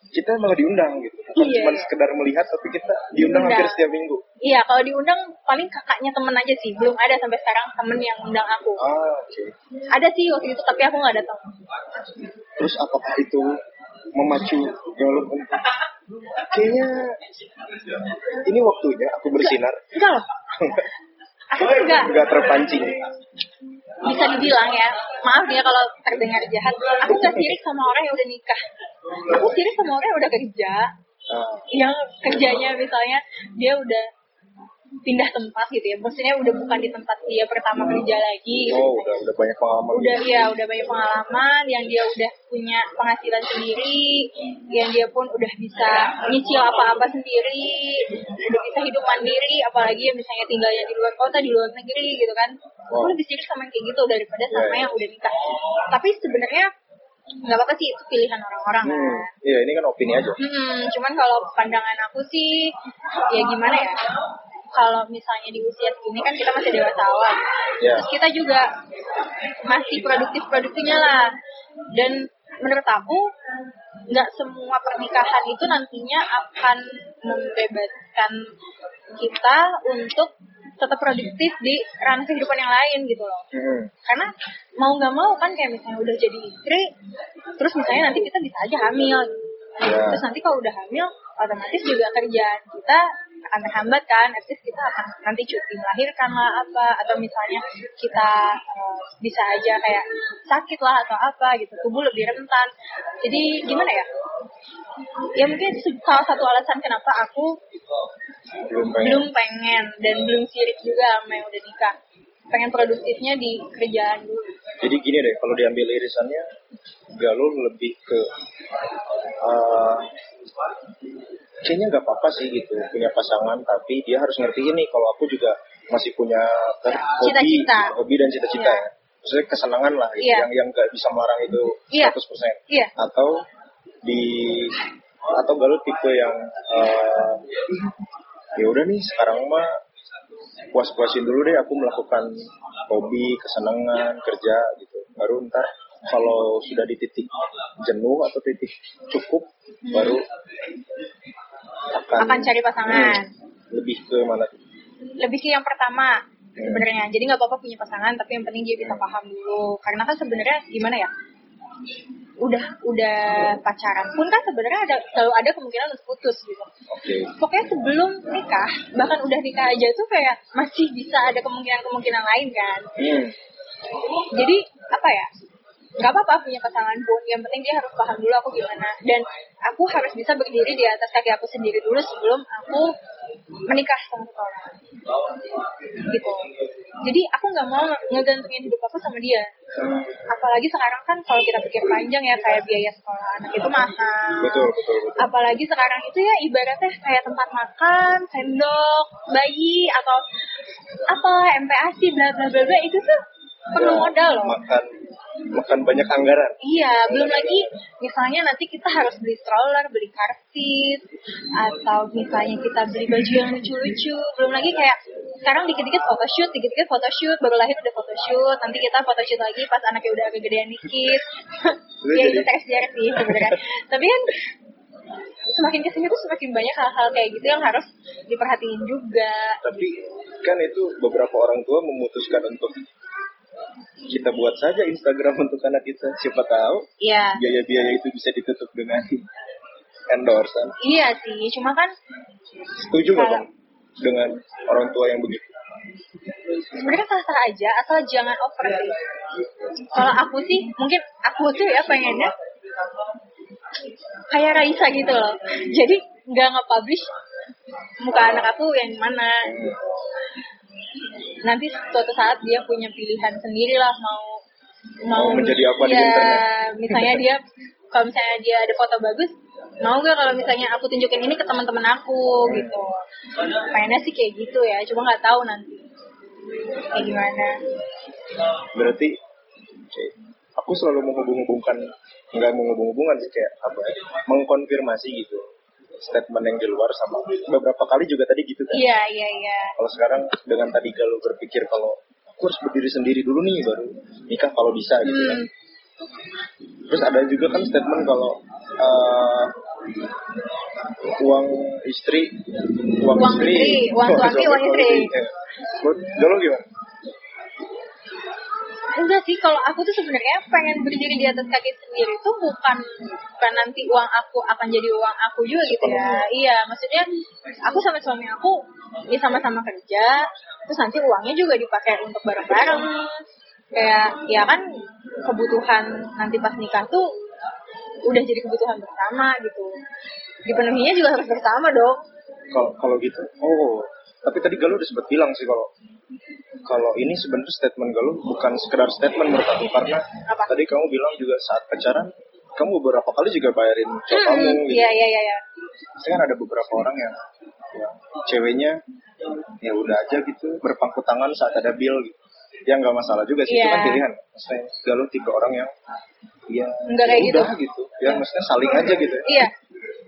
kita malah diundang gitu. Bukan Iya, cuma iya. sekedar melihat tapi kita diundang Diundang. hampir setiap minggu. Iya kalau diundang paling kakaknya temen aja sih. Belum ada sampai sekarang temen yang undang aku. Ah oke. Ada sih waktu itu tapi aku nggak datang. Terus apakah itu memacu development? Kayaknya ini waktunya aku bersinar. enggak. Loh aku tuh enggak. Enggak terpancing. bisa dibilang ya. Maaf ya kalau terdengar jahat. Aku nggak sirik sama orang yang udah nikah. Aku sirik sama orang yang udah kerja. Ah, yang kerjanya misalnya dia udah pindah tempat gitu ya maksudnya udah bukan di tempat dia pertama kerja lagi gitu. oh, udah udah banyak pengalaman. udah ya udah banyak pengalaman yang dia udah punya penghasilan sendiri yang dia pun udah bisa nyicil apa-apa sendiri udah bisa hidup mandiri apalagi yang misalnya tinggalnya di luar kota di luar negeri gitu kan aku lebih sirik sama yang kayak gitu daripada Iya, sama iya. yang udah nikah tapi sebenarnya nggak apa-apa sih itu pilihan orang-orang Hmm, kan iya ini kan opini aja. Hmm, cuman kalau pandangan aku sih ya gimana ya? Kalau misalnya di usia segini kan kita masih dewasa awal. Ya. Terus kita juga masih produktif-produktifnya lah. Dan menurut aku nggak semua pernikahan itu nantinya akan membebaskan kita untuk tetap produktif di ranah kehidupan yang lain gitu loh Hmm. karena mau nggak mau kan kayak misalnya udah jadi istri terus misalnya nanti kita bisa aja hamil Ya. terus nanti kalau udah hamil otomatis juga kerjaan kita akan terhambat kan at least kita akan nanti cuti melahirkan lah apa atau misalnya kita uh, bisa aja kayak sakit lah atau apa gitu tubuh lebih rentan. Jadi gimana ya? Ya mungkin salah satu alasan kenapa aku belum pengen. belum pengen dan belum sirik juga sama yang udah nikah. Pengen produktifnya di kerjaan dulu. Jadi gini deh, kalau diambil irisannya, Galuh lebih ke uh, kayaknya nggak apa-apa sih gitu punya pasangan, tapi dia harus ngerti ini kalau aku juga masih punya ter- hobi, Cita-cita. hobi dan cita-cita Iya. ya. Maksudnya kesenangan lah, gitu, Iya. yang yang nggak bisa melarang itu Iya. 100%. iya Atau di atau Galuh tipe yang uh, ya udah nih sekarang mah puas-puasin dulu deh aku melakukan hobi, kesenangan, kerja gitu. Baru ntar kalau sudah di titik jenuh atau titik cukup baru akan, akan cari pasangan. Hmm, lebih ke mana? Lebih ke yang pertama sebenarnya. Jadi nggak apa-apa punya pasangan tapi yang penting dia bisa paham dulu. Karena kan sebenarnya gimana ya? Udah udah pacaran pun kan sebenarnya ada selalu ada kemungkinan untuk putus gitu. Oke. pokoknya sebelum nikah bahkan udah nikah aja tuh kayak masih bisa ada kemungkinan-kemungkinan lain kan. Hmm. jadi apa ya nggak apa-apa punya pasangan pun. Yang penting dia harus paham dulu aku gimana. Dan aku harus bisa berdiri di atas kaki aku sendiri dulu sebelum aku menikah sama seseorang gitu. Jadi aku nggak mau ngegantungin hidup aku sama dia. Apalagi sekarang kan kalau kita pikir panjang ya kayak biaya sekolah anak itu mahal. Betul, betul, betul. apalagi sekarang itu ya ibaratnya kayak tempat makan, sendok, bayi atau apa MPASI bla bla bla bla itu tuh perlu Ya, modal loh. Makan makan banyak anggaran. Iya, belum lagi misalnya nanti kita harus beli stroller, beli seat, atau misalnya kita beli baju yang lucu-lucu. Belum lagi kayak sekarang dikit-dikit photoshoot, dikit-dikit photoshoot, baru lahir udah photoshoot, nanti kita photoshoot lagi pas anaknya udah agak gedean dikit. Ya itu jadi- TSDR sih sebenarnya. Tapi kan semakin ke sini tuh semakin banyak hal-hal kayak gitu yang harus diperhatiin juga. Tapi kan itu beberapa orang tua memutuskan untuk kita buat saja Instagram untuk anak kita. Siapa tahu Iya. biaya-biaya itu bisa ditutup dengan endorsan. Iya sih, cuma kan Setuju nggak bang dengan orang tua yang begitu? sebenarnya sah-sah aja asal jangan over sih. Kalau aku sih, mungkin aku tuh ya pengennya kayak Raisa gitu loh. Jadi nggak nge-publish muka anak aku yang mana. Nanti suatu saat dia punya pilihan sendiri lah mau Mau menjadi apa di ya, internet. misalnya dia kalau misalnya dia ada foto bagus mau gak kalau misalnya aku tunjukin ini ke teman-teman aku gitu. Pengennya sih kayak gitu ya cuma nggak tahu nanti. Kayak gimana? Berarti aku selalu menghubung-hubungkan nggak menghubung-hubungan sih kayak apa ya, mengkonfirmasi gitu statement yang di luar sama beberapa kali juga tadi gitu kan. Iya iya iya. Kalau sekarang dengan tadi kalau berpikir kalau aku harus berdiri sendiri dulu nih baru nikah kalau bisa gitu kan. Hmm, terus ada juga kan statement kalau eh, uang istri uang, Uang istri, uang suami, uang istri. Menurut Galuh gimana? Enggak sih kalau aku tuh sebenarnya pengen berdiri di atas kaki sendiri itu bukan bukan nanti uang aku akan jadi uang aku juga gitu ya. Iya. Maksudnya aku sama suami aku ya sama-sama kerja terus nanti uangnya juga dipakai untuk bareng-bareng. Kayak ya kan kebutuhan nanti pas nikah tuh udah jadi kebutuhan bersama gitu. Dipenuhinya juga harus bersama dong. Kalau kalau gitu, oh tapi tadi Galuh udah sempat bilang sih kalau kalau ini sebenarnya statement Galuh bukan sekedar statement menurut aku karena Apa? tadi kamu bilang juga saat pacaran kamu beberapa kali juga bayarin cowok kamu Hmm, gitu. iya iya iya iya Pasti kan ada beberapa orang yang, yang ceweknya ya udah aja gitu berpangku tangan saat ada bill gitu. Ya nggak masalah juga sih, itu Iya. kan pilihan. Maksudnya Galuh tipe orang yang ya Nggak kayak ya udah gitu. Ya maksudnya saling aja gitu. ya. iya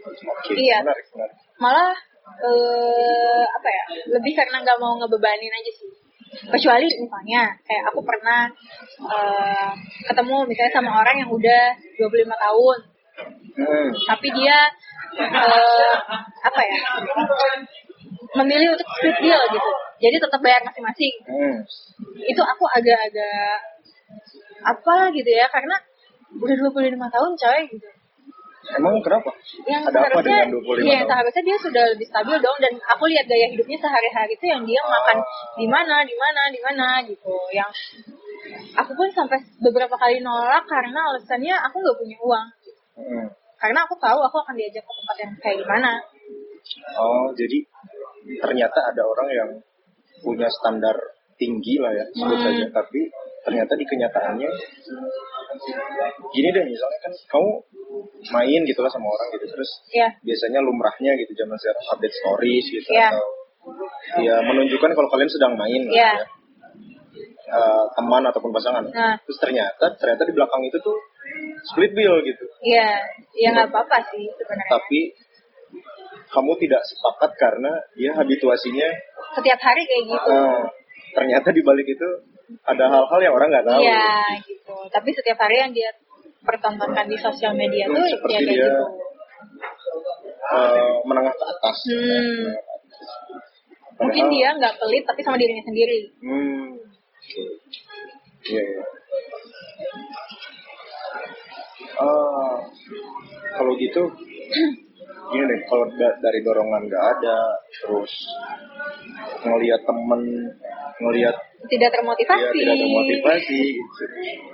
Oke, Iya. menarik, menarik. malah eh apa ya? Lebih karena nggak mau ngebebanin aja sih. Kecuali misalnya kayak aku pernah eh, ketemu misalnya sama orang yang udah 25 tahun. Hmm. tapi dia eh, apa ya? Memilih untuk split deal gitu. Jadi tetap bayar masing-masing. Hmm. itu aku agak-agak apa gitu ya? Karena udah 25 tahun coy gitu Emang kenapa? yang Ada apa dengan 25 iya, tahun? seharusnya dia sudah lebih stabil dong dan aku lihat gaya hidupnya sehari-hari itu yang dia makan di mana di mana di mana gitu yang aku pun sampai beberapa kali nolak karena alasannya aku nggak punya uang Hmm. karena aku tahu aku akan diajak ke tempat yang kayak gimana Oh, jadi ternyata ada orang yang punya standar tinggi lah ya, sebut Hmm. saja. Tapi ternyata di kenyataannya, gini deh, misalnya kan kamu main gitu lah sama orang gitu, terus ya biasanya lumrahnya gitu zaman sekarang update stories gitu Iya. atau ya menunjukkan kalau kalian sedang main gitu Iya. ya. Eh, teman ataupun pasangan. Nah. Terus ternyata ternyata di belakang itu tuh split bill gitu. Iya, ya nggak apa-apa sih sebenarnya. Tapi kamu tidak sepakat karena dia habituasinya Setiap hari kayak gitu. Ah, ternyata di balik itu ada hal-hal yang orang nggak tahu. Iya, gitu. Tapi setiap hari yang dia pertontonkan di sosial media Hmm, tuh seperti ya kayak dia gitu. Eh, menengah ke atas. Hmm, mungkin Padahal- dia nggak pelit tapi sama dirinya sendiri. Hmm. Iya, iya. Ah, kalau gitu, gini deh, kalau da- dari dorongan nggak ada, terus ngelihat temen, ngelihat Tidak termotivasi. tidak termotivasi, gitu.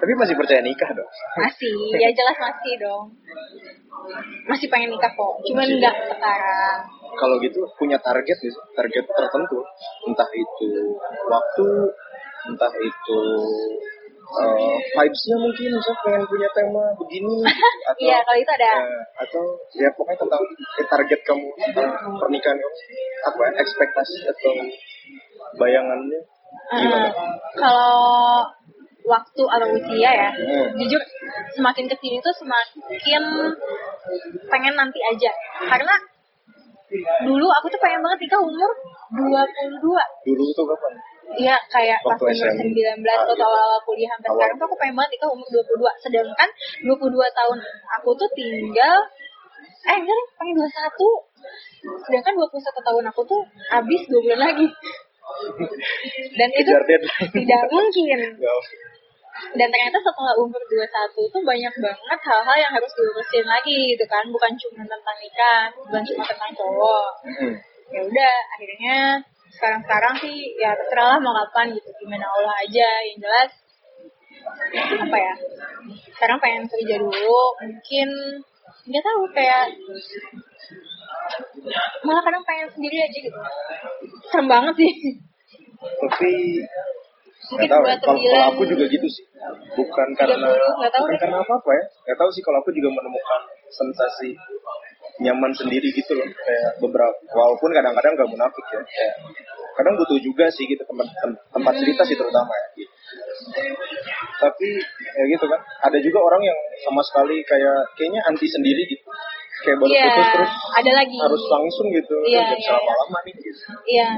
tapi masih percaya nikah dong. Masih, ya jelas masih dong. Masih pengen nikah kok, cuman nggak sekarang. Kalau gitu punya target nih, target tertentu, entah itu waktu, entah itu eh, vibes-nya mungkin, misalnya pengen punya tema begini, atau Iya, kalau itu ada. eh, atau ya pokoknya tentang eh, target kamu tentang pernikahan kamu, apa ya, ekspektasi atau bayangannya gimana? Eh, kalau waktu atau usia ya, Hmm. jujur semakin ke sini tuh semakin pengen nanti aja. Karena dulu aku tuh pengen banget nikah umur 22. Dulu tuh kapan? Iya kayak pas umur SMA. 19 atau Ah, awal-awal kuliah sampai Awal. sekarang tuh aku pengen banget nikah umur 22. Sedangkan 22 tahun aku tuh tinggal eh enggak deh, pengen 21. Sedangkan 21 tahun aku tuh habis 2 bulan lagi. Dan itu tidak mungkin. Nggak. Dan ternyata setelah umur 21 tuh banyak banget hal-hal yang harus diurusin lagi gitu kan. Bukan cuma tentang nikah, bukan cuma tentang cowok. Hmm. Ya udah, akhirnya sekarang-sekarang sih ya terserah lah mau kapan gitu. Gimana Allah aja. Yang jelas apa ya? Sekarang pengen kerja dulu, mungkin nggak tahu kayak malah kadang pengen sendiri aja gitu. Serem banget sih. Tapi Mungkin tahu ya. buat Kalau kalau aku juga gitu sih. Bukan karena 30, nggak tahu bukan deh. karena apa apa ya. Nggak tahu sih kalau aku juga menemukan sensasi nyaman sendiri gitu loh. Kayak beberapa walaupun kadang-kadang nggak munafik ya. Kayak, kadang butuh juga sih gitu tempat tem- tempat cerita sih terutama ya. Gitu. Tapi ya gitu kan. Ada juga orang yang sama sekali kayak kayaknya anti sendiri gitu. Kayak baru Iya, putus terus ada lagi. harus langsung gitu. Terus iya, selama iya. lama nih gitu. Iya.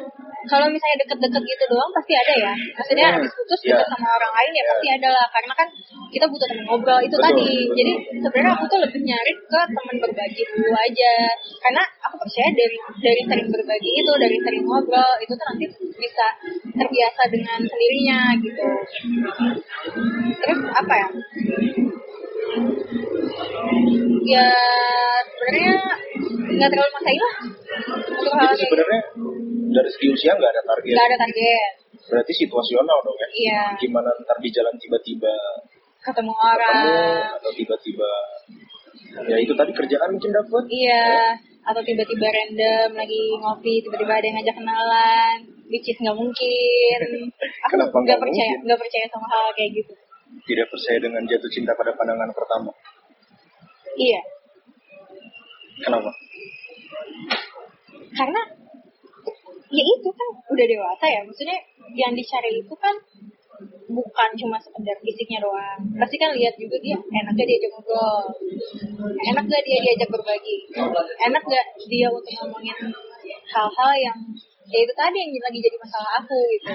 Kalau misalnya deket-deket gitu doang pasti ada ya. Maksudnya Hmm, habis putus iya. deket sama orang lain ya Iya. pasti ada lah. Karena kan kita butuh teman ngobrol itu Betul, tadi. betul. Jadi sebenarnya aku tuh lebih nyari ke teman berbagi dulu aja. Karena aku percaya dari dari sering berbagi itu, dari sering ngobrol itu tuh nanti bisa terbiasa dengan sendirinya gitu. Terus apa ya? Ya sebenarnya nggak terlalu masalah lah untuk hal kayak sebenarnya dari segi usia nggak ada target. nggak ada target. Berarti situasional dong ya. Iya. Gimana ntar di jalan tiba-tiba ketemu ketemu orang atau tiba-tiba ya itu tadi kerjaan mungkin dapat. iya atau tiba-tiba random lagi ngopi tiba-tiba ada yang ngajak kenalan which is nggak mungkin aku Kenapa nggak percaya nggak percaya sama hal kayak gitu Tidak percaya dengan jatuh cinta pada pandangan pertama. iya. Kenapa? karena ya itu kan udah dewasa ya. Maksudnya yang dicari itu kan bukan cuma sekedar fisiknya doang. Pasti kan lihat juga dia enak gak diajak ngobrol. Enak gak dia diajak berbagi? Enak gak dia untuk ngomongin hal-hal yang ya itu tadi yang lagi jadi masalah aku gitu.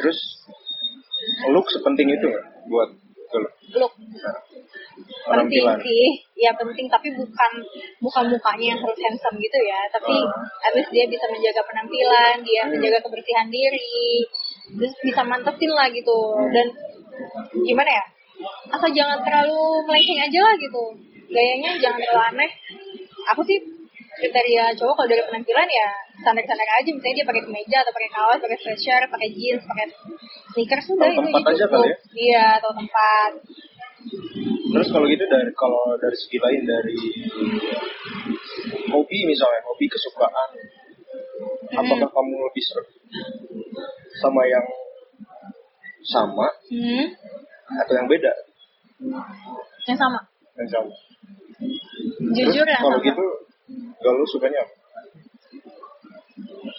Terus look sepenting itu nggak buat kalau look. Nah, penting sih. Ya penting tapi bukan bukan mukanya yang harus handsome gitu ya. Tapi at least dia bisa menjaga penampilan dia menjaga kebersihan diri terus bisa mantepin lah gitu. Dan gimana ya? Asal jangan terlalu melenceng aja lah gitu. Gayanya jangan terlalu aneh. Aku sih kriteria cowok kalau dari penampilan ya standar-standar aja. Misalnya dia pakai kemeja atau pakai kaos pakai sweatshirt pakai jeans pakai sneakers sudah itu tempat itu aja kali ya? iya atau tempat. Terus kalau gitu dari kalau dari segi lain dari hobi misalnya, hobi kesukaan, apakah kamu lebih ser sama yang sama hmm, atau yang beda? yang sama? Yang sama. jujur Terus yang kalau sama. gitu, kalau lu sukanya apa?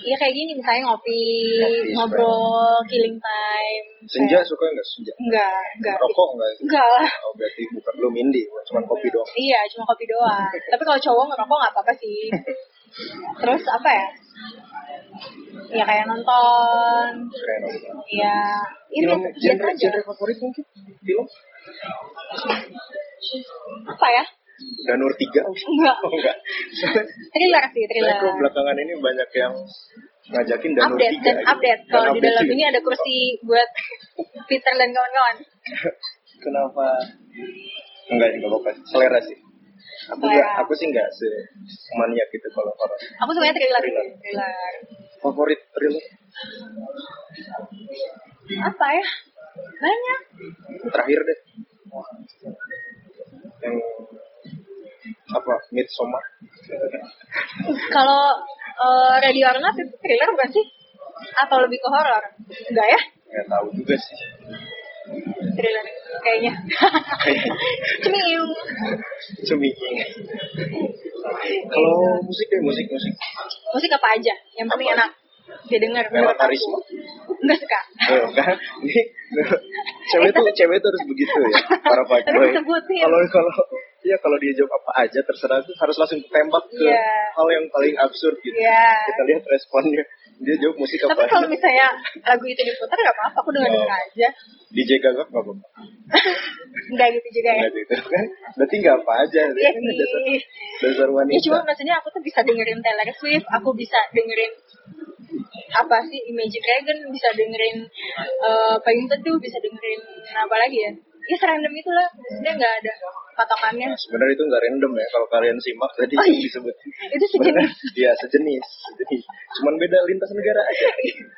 Iya kayak gini misalnya ngopi, Ngopi, ngobrol, killing time. Senja Kayak- suka nggak senja? Enggak, enggak. Rokok nggak? Enggak lah. Oh berarti bukan lu mindi, cuma kopi doang. Iya, cuma kopi doang. Tapi kalau cowok ngerokok nggak apa-apa sih. Terus apa ya? Ya kayak nonton. Kayak nonton. Iya. Ini Film genre genre favorit mungkin film Apa ya? Danur 3 Enggak. Oh enggak. Thriller sih, Saya thriller. kok belakangan ini banyak yang ngajakin Danur Update 3 dan gitu. update. Dan Kalau di dalam juga. ini ada kursi buat Peter dan kawan-kawan. Kenapa? Enggak, enggak apa-apa. Selera sih. Aku Selera. enggak, aku sih enggak se maniak gitu kalau horor. Aku sukanya thriller. Thriller. Thriller. Favorit thriller Apa ya? Banyak. terakhir deh. Yang apa? Midsommar. Kalau uh, Ready or Not itu thriller bukan sih? Atau lebih ke horor? Enggak ya? Enggak tahu juga sih. Thriller kayaknya. Cemiung. Cemiging. Kalau musik deh, musik musik. Musik apa aja? Yang penting Apa? enak. Dia dengar. Mela menurut aku. Karisma. Enggak suka. Oh, kan? Ini cewek tuh cewek tuh harus begitu ya. Para fuckboy. Kalau kalau ya kalau dia jawab apa aja terserah tuh harus langsung tembak ke Iya. hal yang paling absurd gitu. Iya. Kita lihat responnya. Dia jawab musik apa Tapi kalau aja. misalnya lagu itu diputar nggak apa-apa. Aku dengar Oh. aja. DJ gagap nggak apa-apa. Enggak gitu juga ya. Gitu kan? Berarti nggak apa aja. Iya Kan dasar, dasar wanita. Ya cuma maksudnya aku tuh bisa dengerin Taylor Swift, aku bisa dengerin apa sih Imagine Dragon, bisa dengerin eh Payung Teduh, bisa dengerin apa lagi ya? Ya serandom itulah, maksudnya nggak ada patokannya. Nah, sebenarnya itu nggak random ya kalau kalian simak tadi Oh, iya. disebut. Itu sejenis. Iya sejenis. Jadi cuman beda lintas negara aja.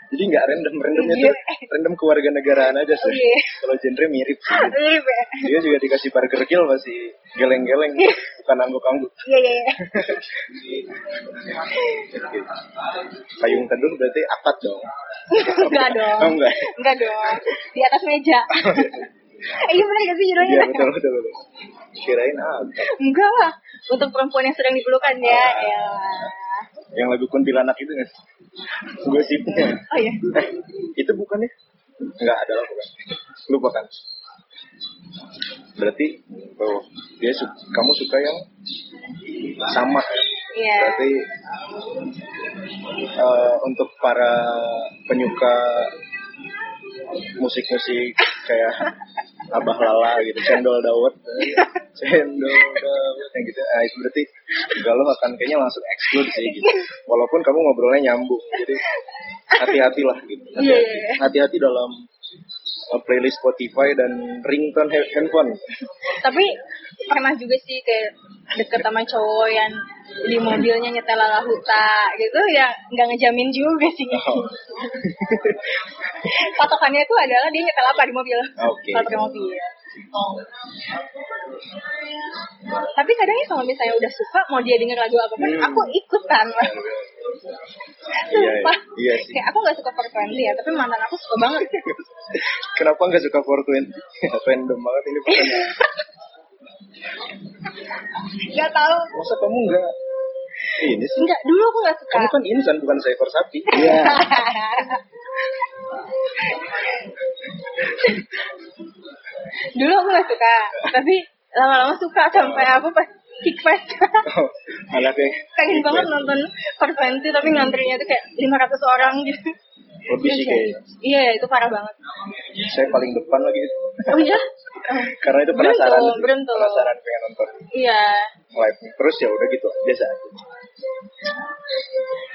Jadi nggak random randomnya Iya. tuh random kewarganegaraan aja sih. Oh, iya. Kalau genre mirip sih. Mirip ya? Dia juga dikasih burger kill masih geleng-geleng, bukan angguk-angguk. Iya iya iya. Payung teduh berarti akad dong. Enggak dong. Oh, enggak. Enggak dong. Di atas meja. Eh, Iya benar gak sih judulnya? Iya betul betul betul. Kirain akad. Enggak lah. Untuk perempuan yang sedang diperlukan ya. ya. Yang lagu kuntilanak itu nggak? Gosipnya. Oh iya. Eh, itu bukan ya? Enggak ada lah bukan. Lupa kan? Berarti oh, dia su- kamu suka yang sama ya? Iya. Berarti eh, untuk para penyuka musik-musik kayak Abah Lala gitu, Cendol Dawet, Cendol Dawet yang gitu. Nah, itu berarti galau akan kayaknya langsung exclude sih gitu. Walaupun kamu ngobrolnya nyambung. Jadi hati-hatilah gitu. Iya, Hati-hati, iya. hati-hati dalam playlist Spotify dan ringtone ha- handphone. Tapi pernah juga sih kayak deket sama cowok yang di mobilnya nyetel ala huta gitu ya nggak ngejamin juga sih. Oh. Patokannya itu adalah dia nyetel apa di mobil. Oke. Kalau pakai mobil. Tapi kadangnya kalau misalnya udah suka mau dia denger lagu apa pun, Hmm. aku ikutan. Iya, Sumpah. iya sih. Kayak aku nggak suka 420 ya, tapi mantan aku suka banget. Kenapa nggak suka 420? Random banget ini pertanyaan. Gak tahu. Masa kamu nggak ini sih? Enggak, dulu aku nggak suka. Kamu kan insan bukan seekor sapi. Iya. Dulu aku gak suka tapi lama-lama suka sampai aku pas kick fest Oh, anaknya pengen banget nonton Perventi tapi ngantrinya tuh kayak 500 orang gitu lebih sih kayaknya. iya itu parah banget Saya paling depan lagi. oh iya Karena itu penasaran. Beruntung, beruntung. Penasaran pengen nonton iya live. Terus ya udah gitu biasa. aja.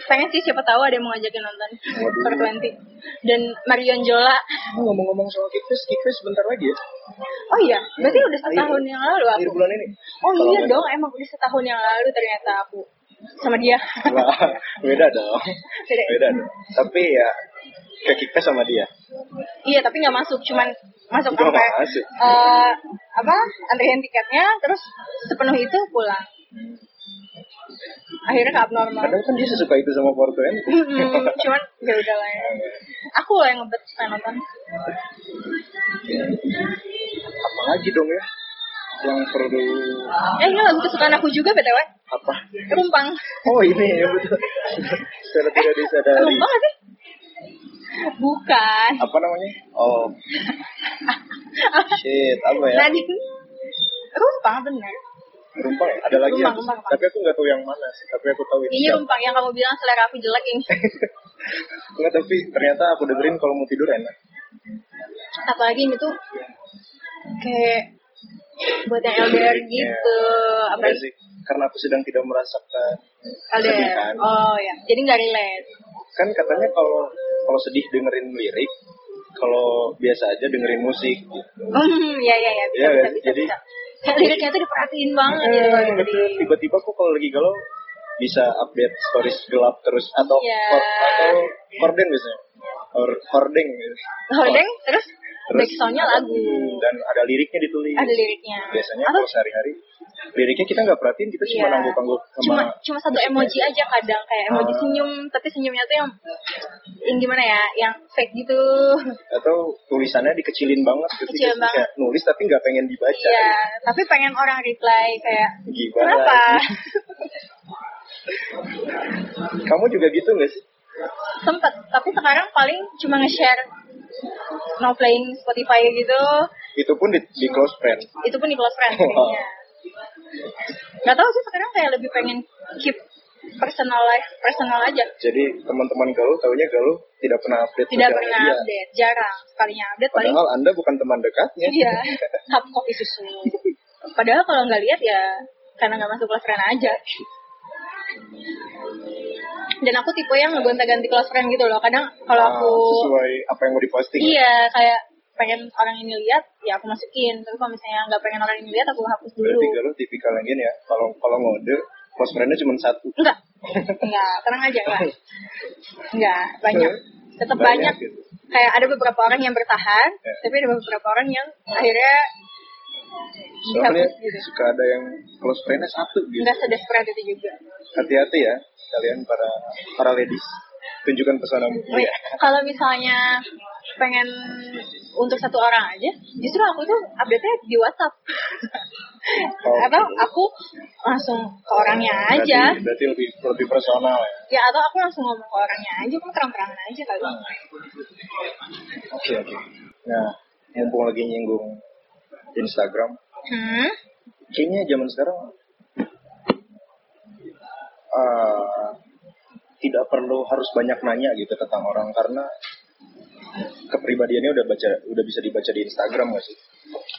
Pengen sih siapa tahu ada yang mau ngajakin nonton Waduh. 420 dan Marion Jola Oh, ngomong-ngomong soal Kickfest, Kickfest bentar lagi ya. oh iya berarti udah setahun yang lalu Akhir aku bulan ini. oh Kalau iya dong emang udah setahun yang lalu ternyata aku sama dia Wah, beda dong. Beda. Beda dong. Tapi ya ke Kickfest sama dia. iya tapi nggak masuk cuman masuk Itu sampai masuk. eh, apa antrian tiketnya terus sepenuh itu pulang akhirnya ke abnormal Padahal kan dia sesuka itu sama Porto kan. Mm-mm, cuman ya udah lah ya. aku lah yang ngebet pengen nonton Apa lagi dong ya? Yang perlu eh ini lagu kesukaan aku juga btw apa? rumpang Oh ini ya betul. Secara tidak disadari. rumpang sih bukan Apa namanya? Oh shit apa ya? Nadine rumpang bener Rumpang ya? Ada lagi ya? Rumpang, rumpang, rumpang. Tapi aku nggak tahu yang mana sih. Tapi aku tahu ini. ini siapa. rumpang yang kamu bilang selera aku jelek ini Enggak, tapi ternyata aku dengerin kalau mau tidur enak. apalagi ini tuh kayak buat yang LDR gitu apa Enggak sih. Karena aku sedang tidak merasakan LDR kesedihan. oh ya jadi nggak relate Kan katanya kalau kalau sedih dengerin lirik, kalau biasa aja dengerin musik. Gitu. hmm ya ya ya bisa Iya, bisa kan? bisa, Jadi- bisa. Kayak liriknya tuh diperhatiin banget gitu betul. Tiba-tiba aku kalau lagi galau bisa update stories gelap terus atau hor- atau horden biasanya. Or, hordeng gitu. Hordeng terus Terus backsoundnya lagu. Dan ada liriknya ditulis. ada liriknya. Biasanya atau kalau sehari-hari liriknya kita nggak perhatiin kita cuma nangguk-nangguk sama cuma cuma satu emoji aja kadang kayak emoji Ah. senyum tapi senyumnya tuh yang yang gimana ya yang fake gitu. Atau tulisannya dikecilin banget gitu Kecil banget. kayak nulis tapi nggak pengen dibaca. Iya tapi pengen orang reply kayak Gimana? kenapa? Kamu juga gitu nggak sih? Sempet tapi sekarang paling cuma nge-share no playing Spotify gitu. Itu pun di, di close friend. Itu pun di close friends Wow. jadinya. nggak tahu sih sekarang kayak lebih pengen keep personal life personal aja. Jadi teman-teman galuh taunya galuh tidak pernah update tidak pernah media. update jarang sekalinya update paling padahal anda bukan teman dekatnya. Iya. Cup kopi susu. Padahal kalau nggak lihat ya karena nggak masuk close friend aja dan aku tipe yang ngegonta-ganti close friend gitu loh. Kadang kalau Ah, aku sesuai apa yang mau diposting iya kayak pengen orang ini lihat ya aku masukin. Tapi kalau misalnya nggak pengen orang ini lihat aku hapus dulu. Berarti galuh tipikal yang gini ya? Kalau kalau ngode close friendnya cuma satu. Enggak. Enggak tenang aja enggak. Enggak banyak. Tetap banyak, gitu. kayak ada beberapa orang yang bertahan Ya. tapi ada beberapa orang yang akhirnya soalnya gitu. suka ada yang close friendnya satu gitu. Nggak sedesperate itu juga. Hati-hati ya kalian para para ladies tunjukkan pesanan Oh iya, kalau misalnya pengen untuk satu orang aja, justru aku tuh update-nya di WhatsApp. Oh. atau aku langsung ke orangnya aja. berarti, berarti lebih lebih personal ya Ya atau aku langsung ngomong ke orangnya aja, aku terang-terangan aja kali. oke oke nah mumpung lagi nyinggung Instagram Hmm? kayaknya zaman sekarang eh, tidak perlu harus banyak nanya gitu tentang orang karena kepribadiannya udah baca udah bisa dibaca di Instagram gak sih?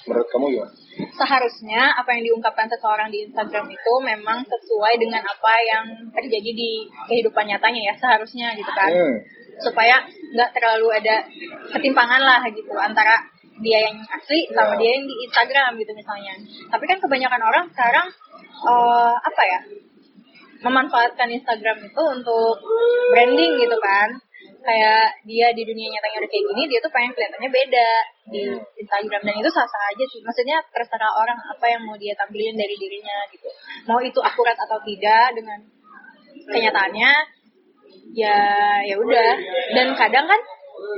Menurut kamu gimana? Seharusnya apa yang diungkapkan seseorang di Instagram itu memang sesuai dengan apa yang terjadi di kehidupan nyatanya ya seharusnya gitu kan. Hmm. supaya nggak terlalu ada ketimpangan lah gitu antara dia yang asli sama Ya. dia yang di Instagram gitu misalnya. Tapi kan kebanyakan orang sekarang eh, apa ya memanfaatkan Instagram itu untuk branding gitu kan. Kayak dia di dunia nyatanya udah kayak gini, dia tuh pengen kelihatannya beda di Instagram dan itu sah-sah aja sih. Maksudnya terserah orang apa yang mau dia tampilin dari dirinya gitu. Mau itu akurat atau tidak dengan kenyataannya ya ya udah dan kadang kan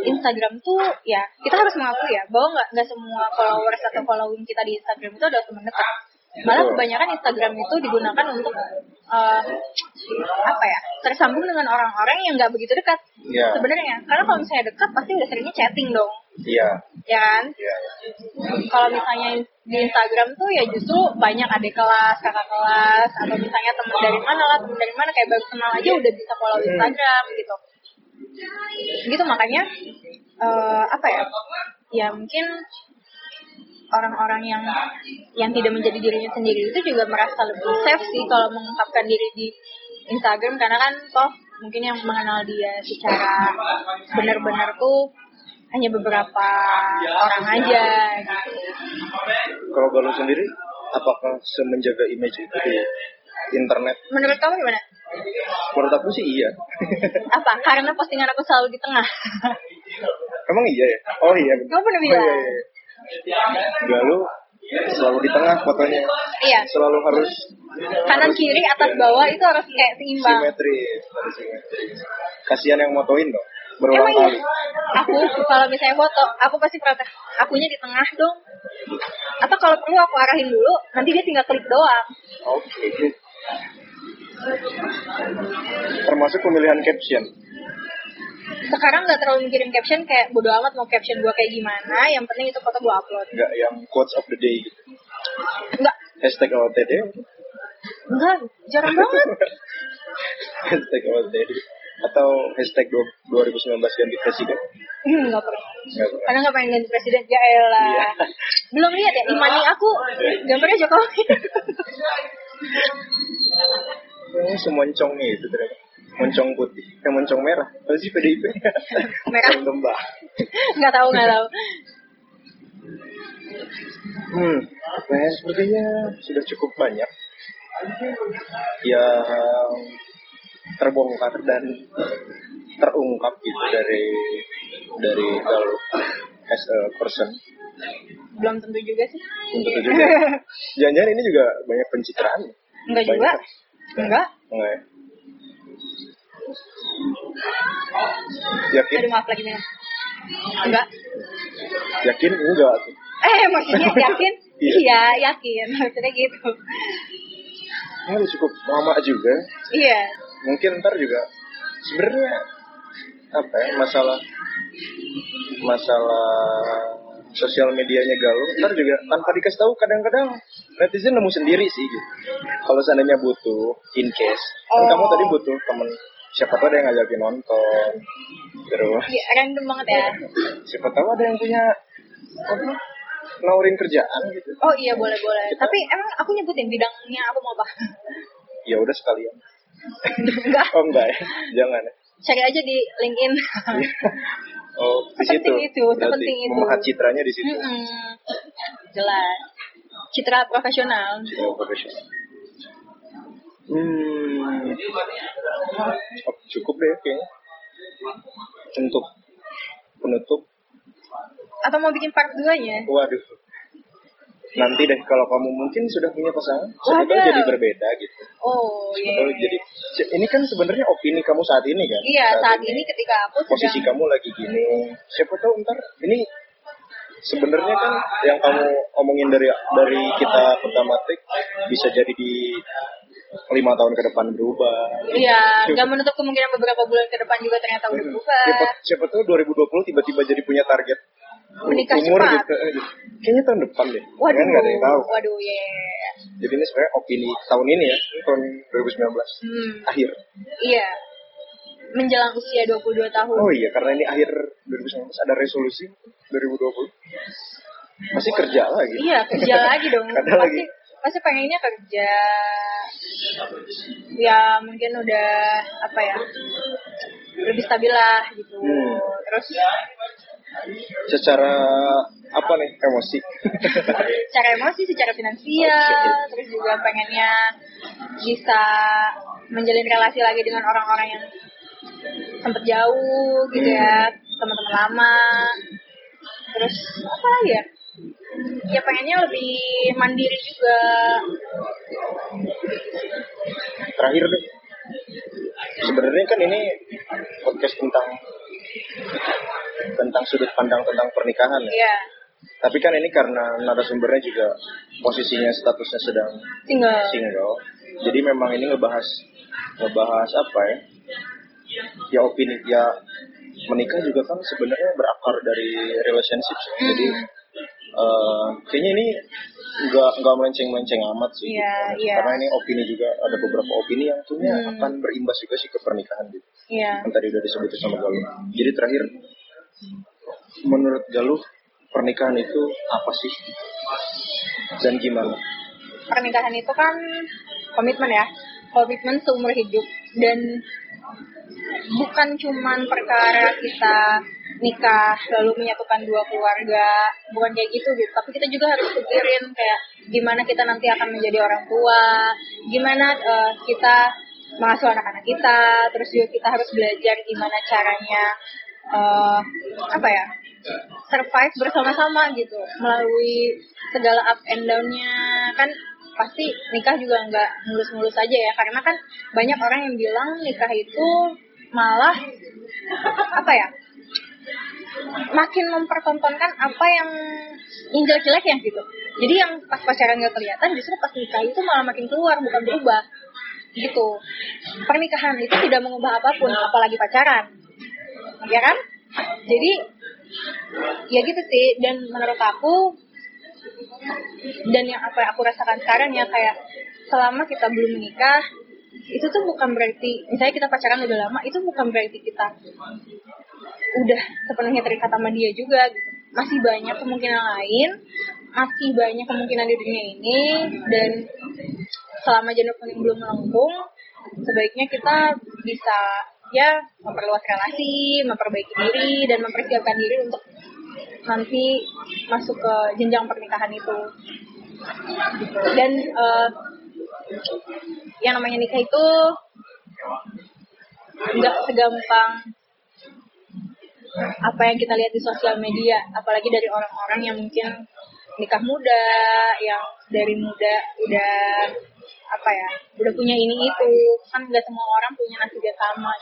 Instagram tuh ya kita harus mengakui ya bahwa nggak nggak semua followers atau following kita di Instagram itu adalah teman dekat malah kebanyakan Instagram itu digunakan untuk eh, apa ya tersambung dengan orang-orang yang nggak begitu dekat Iya. sebenarnya karena kalau misalnya dekat pasti nggak seringnya chatting dong Iya. ya kan Iya. kalau misalnya di Instagram tuh ya justru banyak adik kelas, kakak kelas, atau misalnya teman dari mana lah, teman dari mana kayak baru kenal aja udah bisa follow Instagram gitu. Gitu makanya eh, apa ya? Ya mungkin orang-orang yang yang tidak menjadi dirinya sendiri itu juga merasa lebih safe sih kalau mengungkapkan diri di Instagram karena kan toh mungkin yang mengenal dia secara benar-benar tuh hanya beberapa orang aja gitu. Kalau Galuh sendiri, apakah semenjaga image itu di internet? Menurut kamu gimana? Menurut aku sih iya. Apa? Karena postingan aku selalu di tengah. Emang iya ya? Oh iya. Kamu pernah Oh, bilang? iya, iya. Galuh selalu di tengah fotonya. Iya. Selalu harus Kanan kiri atas bawah itu harus kayak seimbang. simetris. harus simetris. Kasihan yang motoin dong. Berulang Emang kali. iya? Aku kalau misalnya foto, aku pasti protes. Akunya di tengah dong. Atau kalau perlu aku arahin dulu, nanti dia tinggal klik doang. Oke. Termasuk pemilihan caption. Sekarang nggak terlalu mikirin caption kayak bodo amat mau caption gua kayak gimana. Yang penting itu foto gua upload. Enggak yang quotes of the day gitu. Enggak, Hashtag OTD. enggak, jarang banget. hashtag OTD. Atau hashtag du- 2019 ganti presiden. Hmm, Enggak pernah. Enggak pernah. Karena nggak pengen ganti presiden. Ya elah. Iya. Belum lihat ya, imani aku gambarnya Jokowi. Semoncong nih itu ternyata. Moncong putih. Yang moncong merah. Apa sih PDIP? Merah. Lembah. Nggak tahu, nggak tahu. Hmm, nah, sepertinya sudah cukup banyak yang terbongkar dan terungkap gitu dari dari Galuh as a person. Belum tentu juga sih. Untuk itu juga. Jangan-jangan ini juga banyak pencitraan. Enggak juga. Banyak. Enggak. Enggak ya? Yakin? Aduh maaf lagi minum. Enggak. Yakin enggak tuh. Eh maksudnya yakin? Iya. iya yakin. Maksudnya gitu. Ini udah cukup lama juga. Iya. Mungkin ntar juga sebenarnya apa ya masalah masalah sosial medianya Galuh ntar juga tanpa dikasih tahu kadang-kadang netizen nemu sendiri sih gitu. Kalau seandainya butuh in case, kan Oh. kamu tadi butuh temen siapa tahu ada yang ngajakin nonton terus Iya, random banget ya. siapa tahu ada yang punya apa nawarin kerjaan gitu Oh iya boleh boleh. Tapi emang aku nyebutin bidangnya aku mau apa? ya udah sekalian Enggak. oh enggak ya jangan ya Cari aja di LinkedIn. oh di situ itu, sepenting itu. memahat citranya di situ Mm-mm. Jelas. Citra profesional. Citra profesional hmm cukup deh kayaknya. Untuk penutup. Atau mau bikin part 2-nya? waduh. Nanti deh kalau kamu mungkin sudah punya pasangan Waduh. jadi berbeda gitu. Oh iya. tahu jadi ini kan sebenarnya opini kamu saat ini kan? Iya, saat ini. ketika aku posisi sedang kamu lagi gini. Siapa tahu ntar ini sebenarnya kan yang kamu omongin dari dari kita pertama take bisa jadi di lima tahun ke depan berubah Iya, nggak menutup kemungkinan beberapa bulan ke depan juga ternyata udah berubah. siapa, siapa tahu 2020 tiba-tiba jadi punya target Menikah umur cepat. gitu kayaknya tahun depan deh Waduh, kan nggak ada yang tahu waduh ya. jadi ini sebenarnya opini tahun ini ya tahun 2019 Hmm, akhir iya. Menjelang usia 22 tahun. oh iya karena ini akhir 2019 ada resolusi 2020 masih kerja lagi Iya, kerja lagi dong. Ada pasti lagi. Pasti pengennya kerja. Ya mungkin udah apa ya? Lebih stabil lah gitu. Hmm. Terus secara apa nih emosi secara emosi, secara finansial, terus juga pengennya bisa menjalin relasi lagi dengan orang-orang yang sempat jauh gitu ya, teman-teman lama. Terus apa lagi ya? Ya pengennya lebih mandiri juga. terakhir deh sebenarnya kan ini podcast tentang tentang sudut pandang tentang pernikahan ya Iya, tapi kan ini karena narasumbernya juga posisinya statusnya sedang single. single jadi memang ini ngebahas ngebahas apa ya ya opini ya menikah juga kan sebenarnya berakar dari relationship sih. jadi eh, kayaknya ini nggak nggak melenceng-melenceng amat sih Iya, iya. karena ini opini juga ada beberapa opini yang tentunya Hmm. akan berimbas juga sih ke pernikahan gitu Iya. yang tadi udah disebut sama Galuh jadi terakhir menurut Galuh pernikahan itu apa sih dan gimana Pernikahan itu kan komitmen ya. Komitmen seumur hidup. dan bukan cuman perkara kita nikah lalu menyatukan dua keluarga bukan kayak gitu gitu. Tapi kita juga harus pikirin kayak gimana kita nanti akan menjadi orang tua gimana uh, kita mengasuh anak-anak kita terus juga kita harus belajar gimana caranya uh, apa ya survive bersama-sama gitu melalui segala up and downnya. Kan pasti nikah juga nggak mulus-mulus aja ya karena kan banyak orang yang bilang nikah itu malah apa ya makin mempertontonkan apa yang yang jelek-jelek ya gitu. Jadi yang pas pacaran nggak kelihatan justru pas nikah itu malah makin keluar bukan berubah gitu. Pernikahan itu tidak mengubah apa pun apalagi pacaran. Ya kan? Jadi ya gitu sih dan menurut aku dan yang apa aku rasakan sekarang ya kayak selama kita belum menikah itu tuh bukan berarti misalnya kita pacaran udah lama itu bukan berarti kita udah sepenuhnya terikat sama dia juga gitu. Masih banyak kemungkinan lain, masih banyak kemungkinan di dunia ini dan selama janur kuning belum melengkung, sebaiknya kita bisa ya memperluas relasi, memperbaiki diri dan mempersiapkan diri untuk nanti masuk ke jenjang pernikahan itu. Dan uh, yang namanya nikah itu nggak segampang apa yang kita lihat di sosial media, apalagi dari orang-orang yang mungkin nikah muda, yang dari muda udah apa ya, udah punya ini itu, kan nggak semua orang punya nasib yang sama.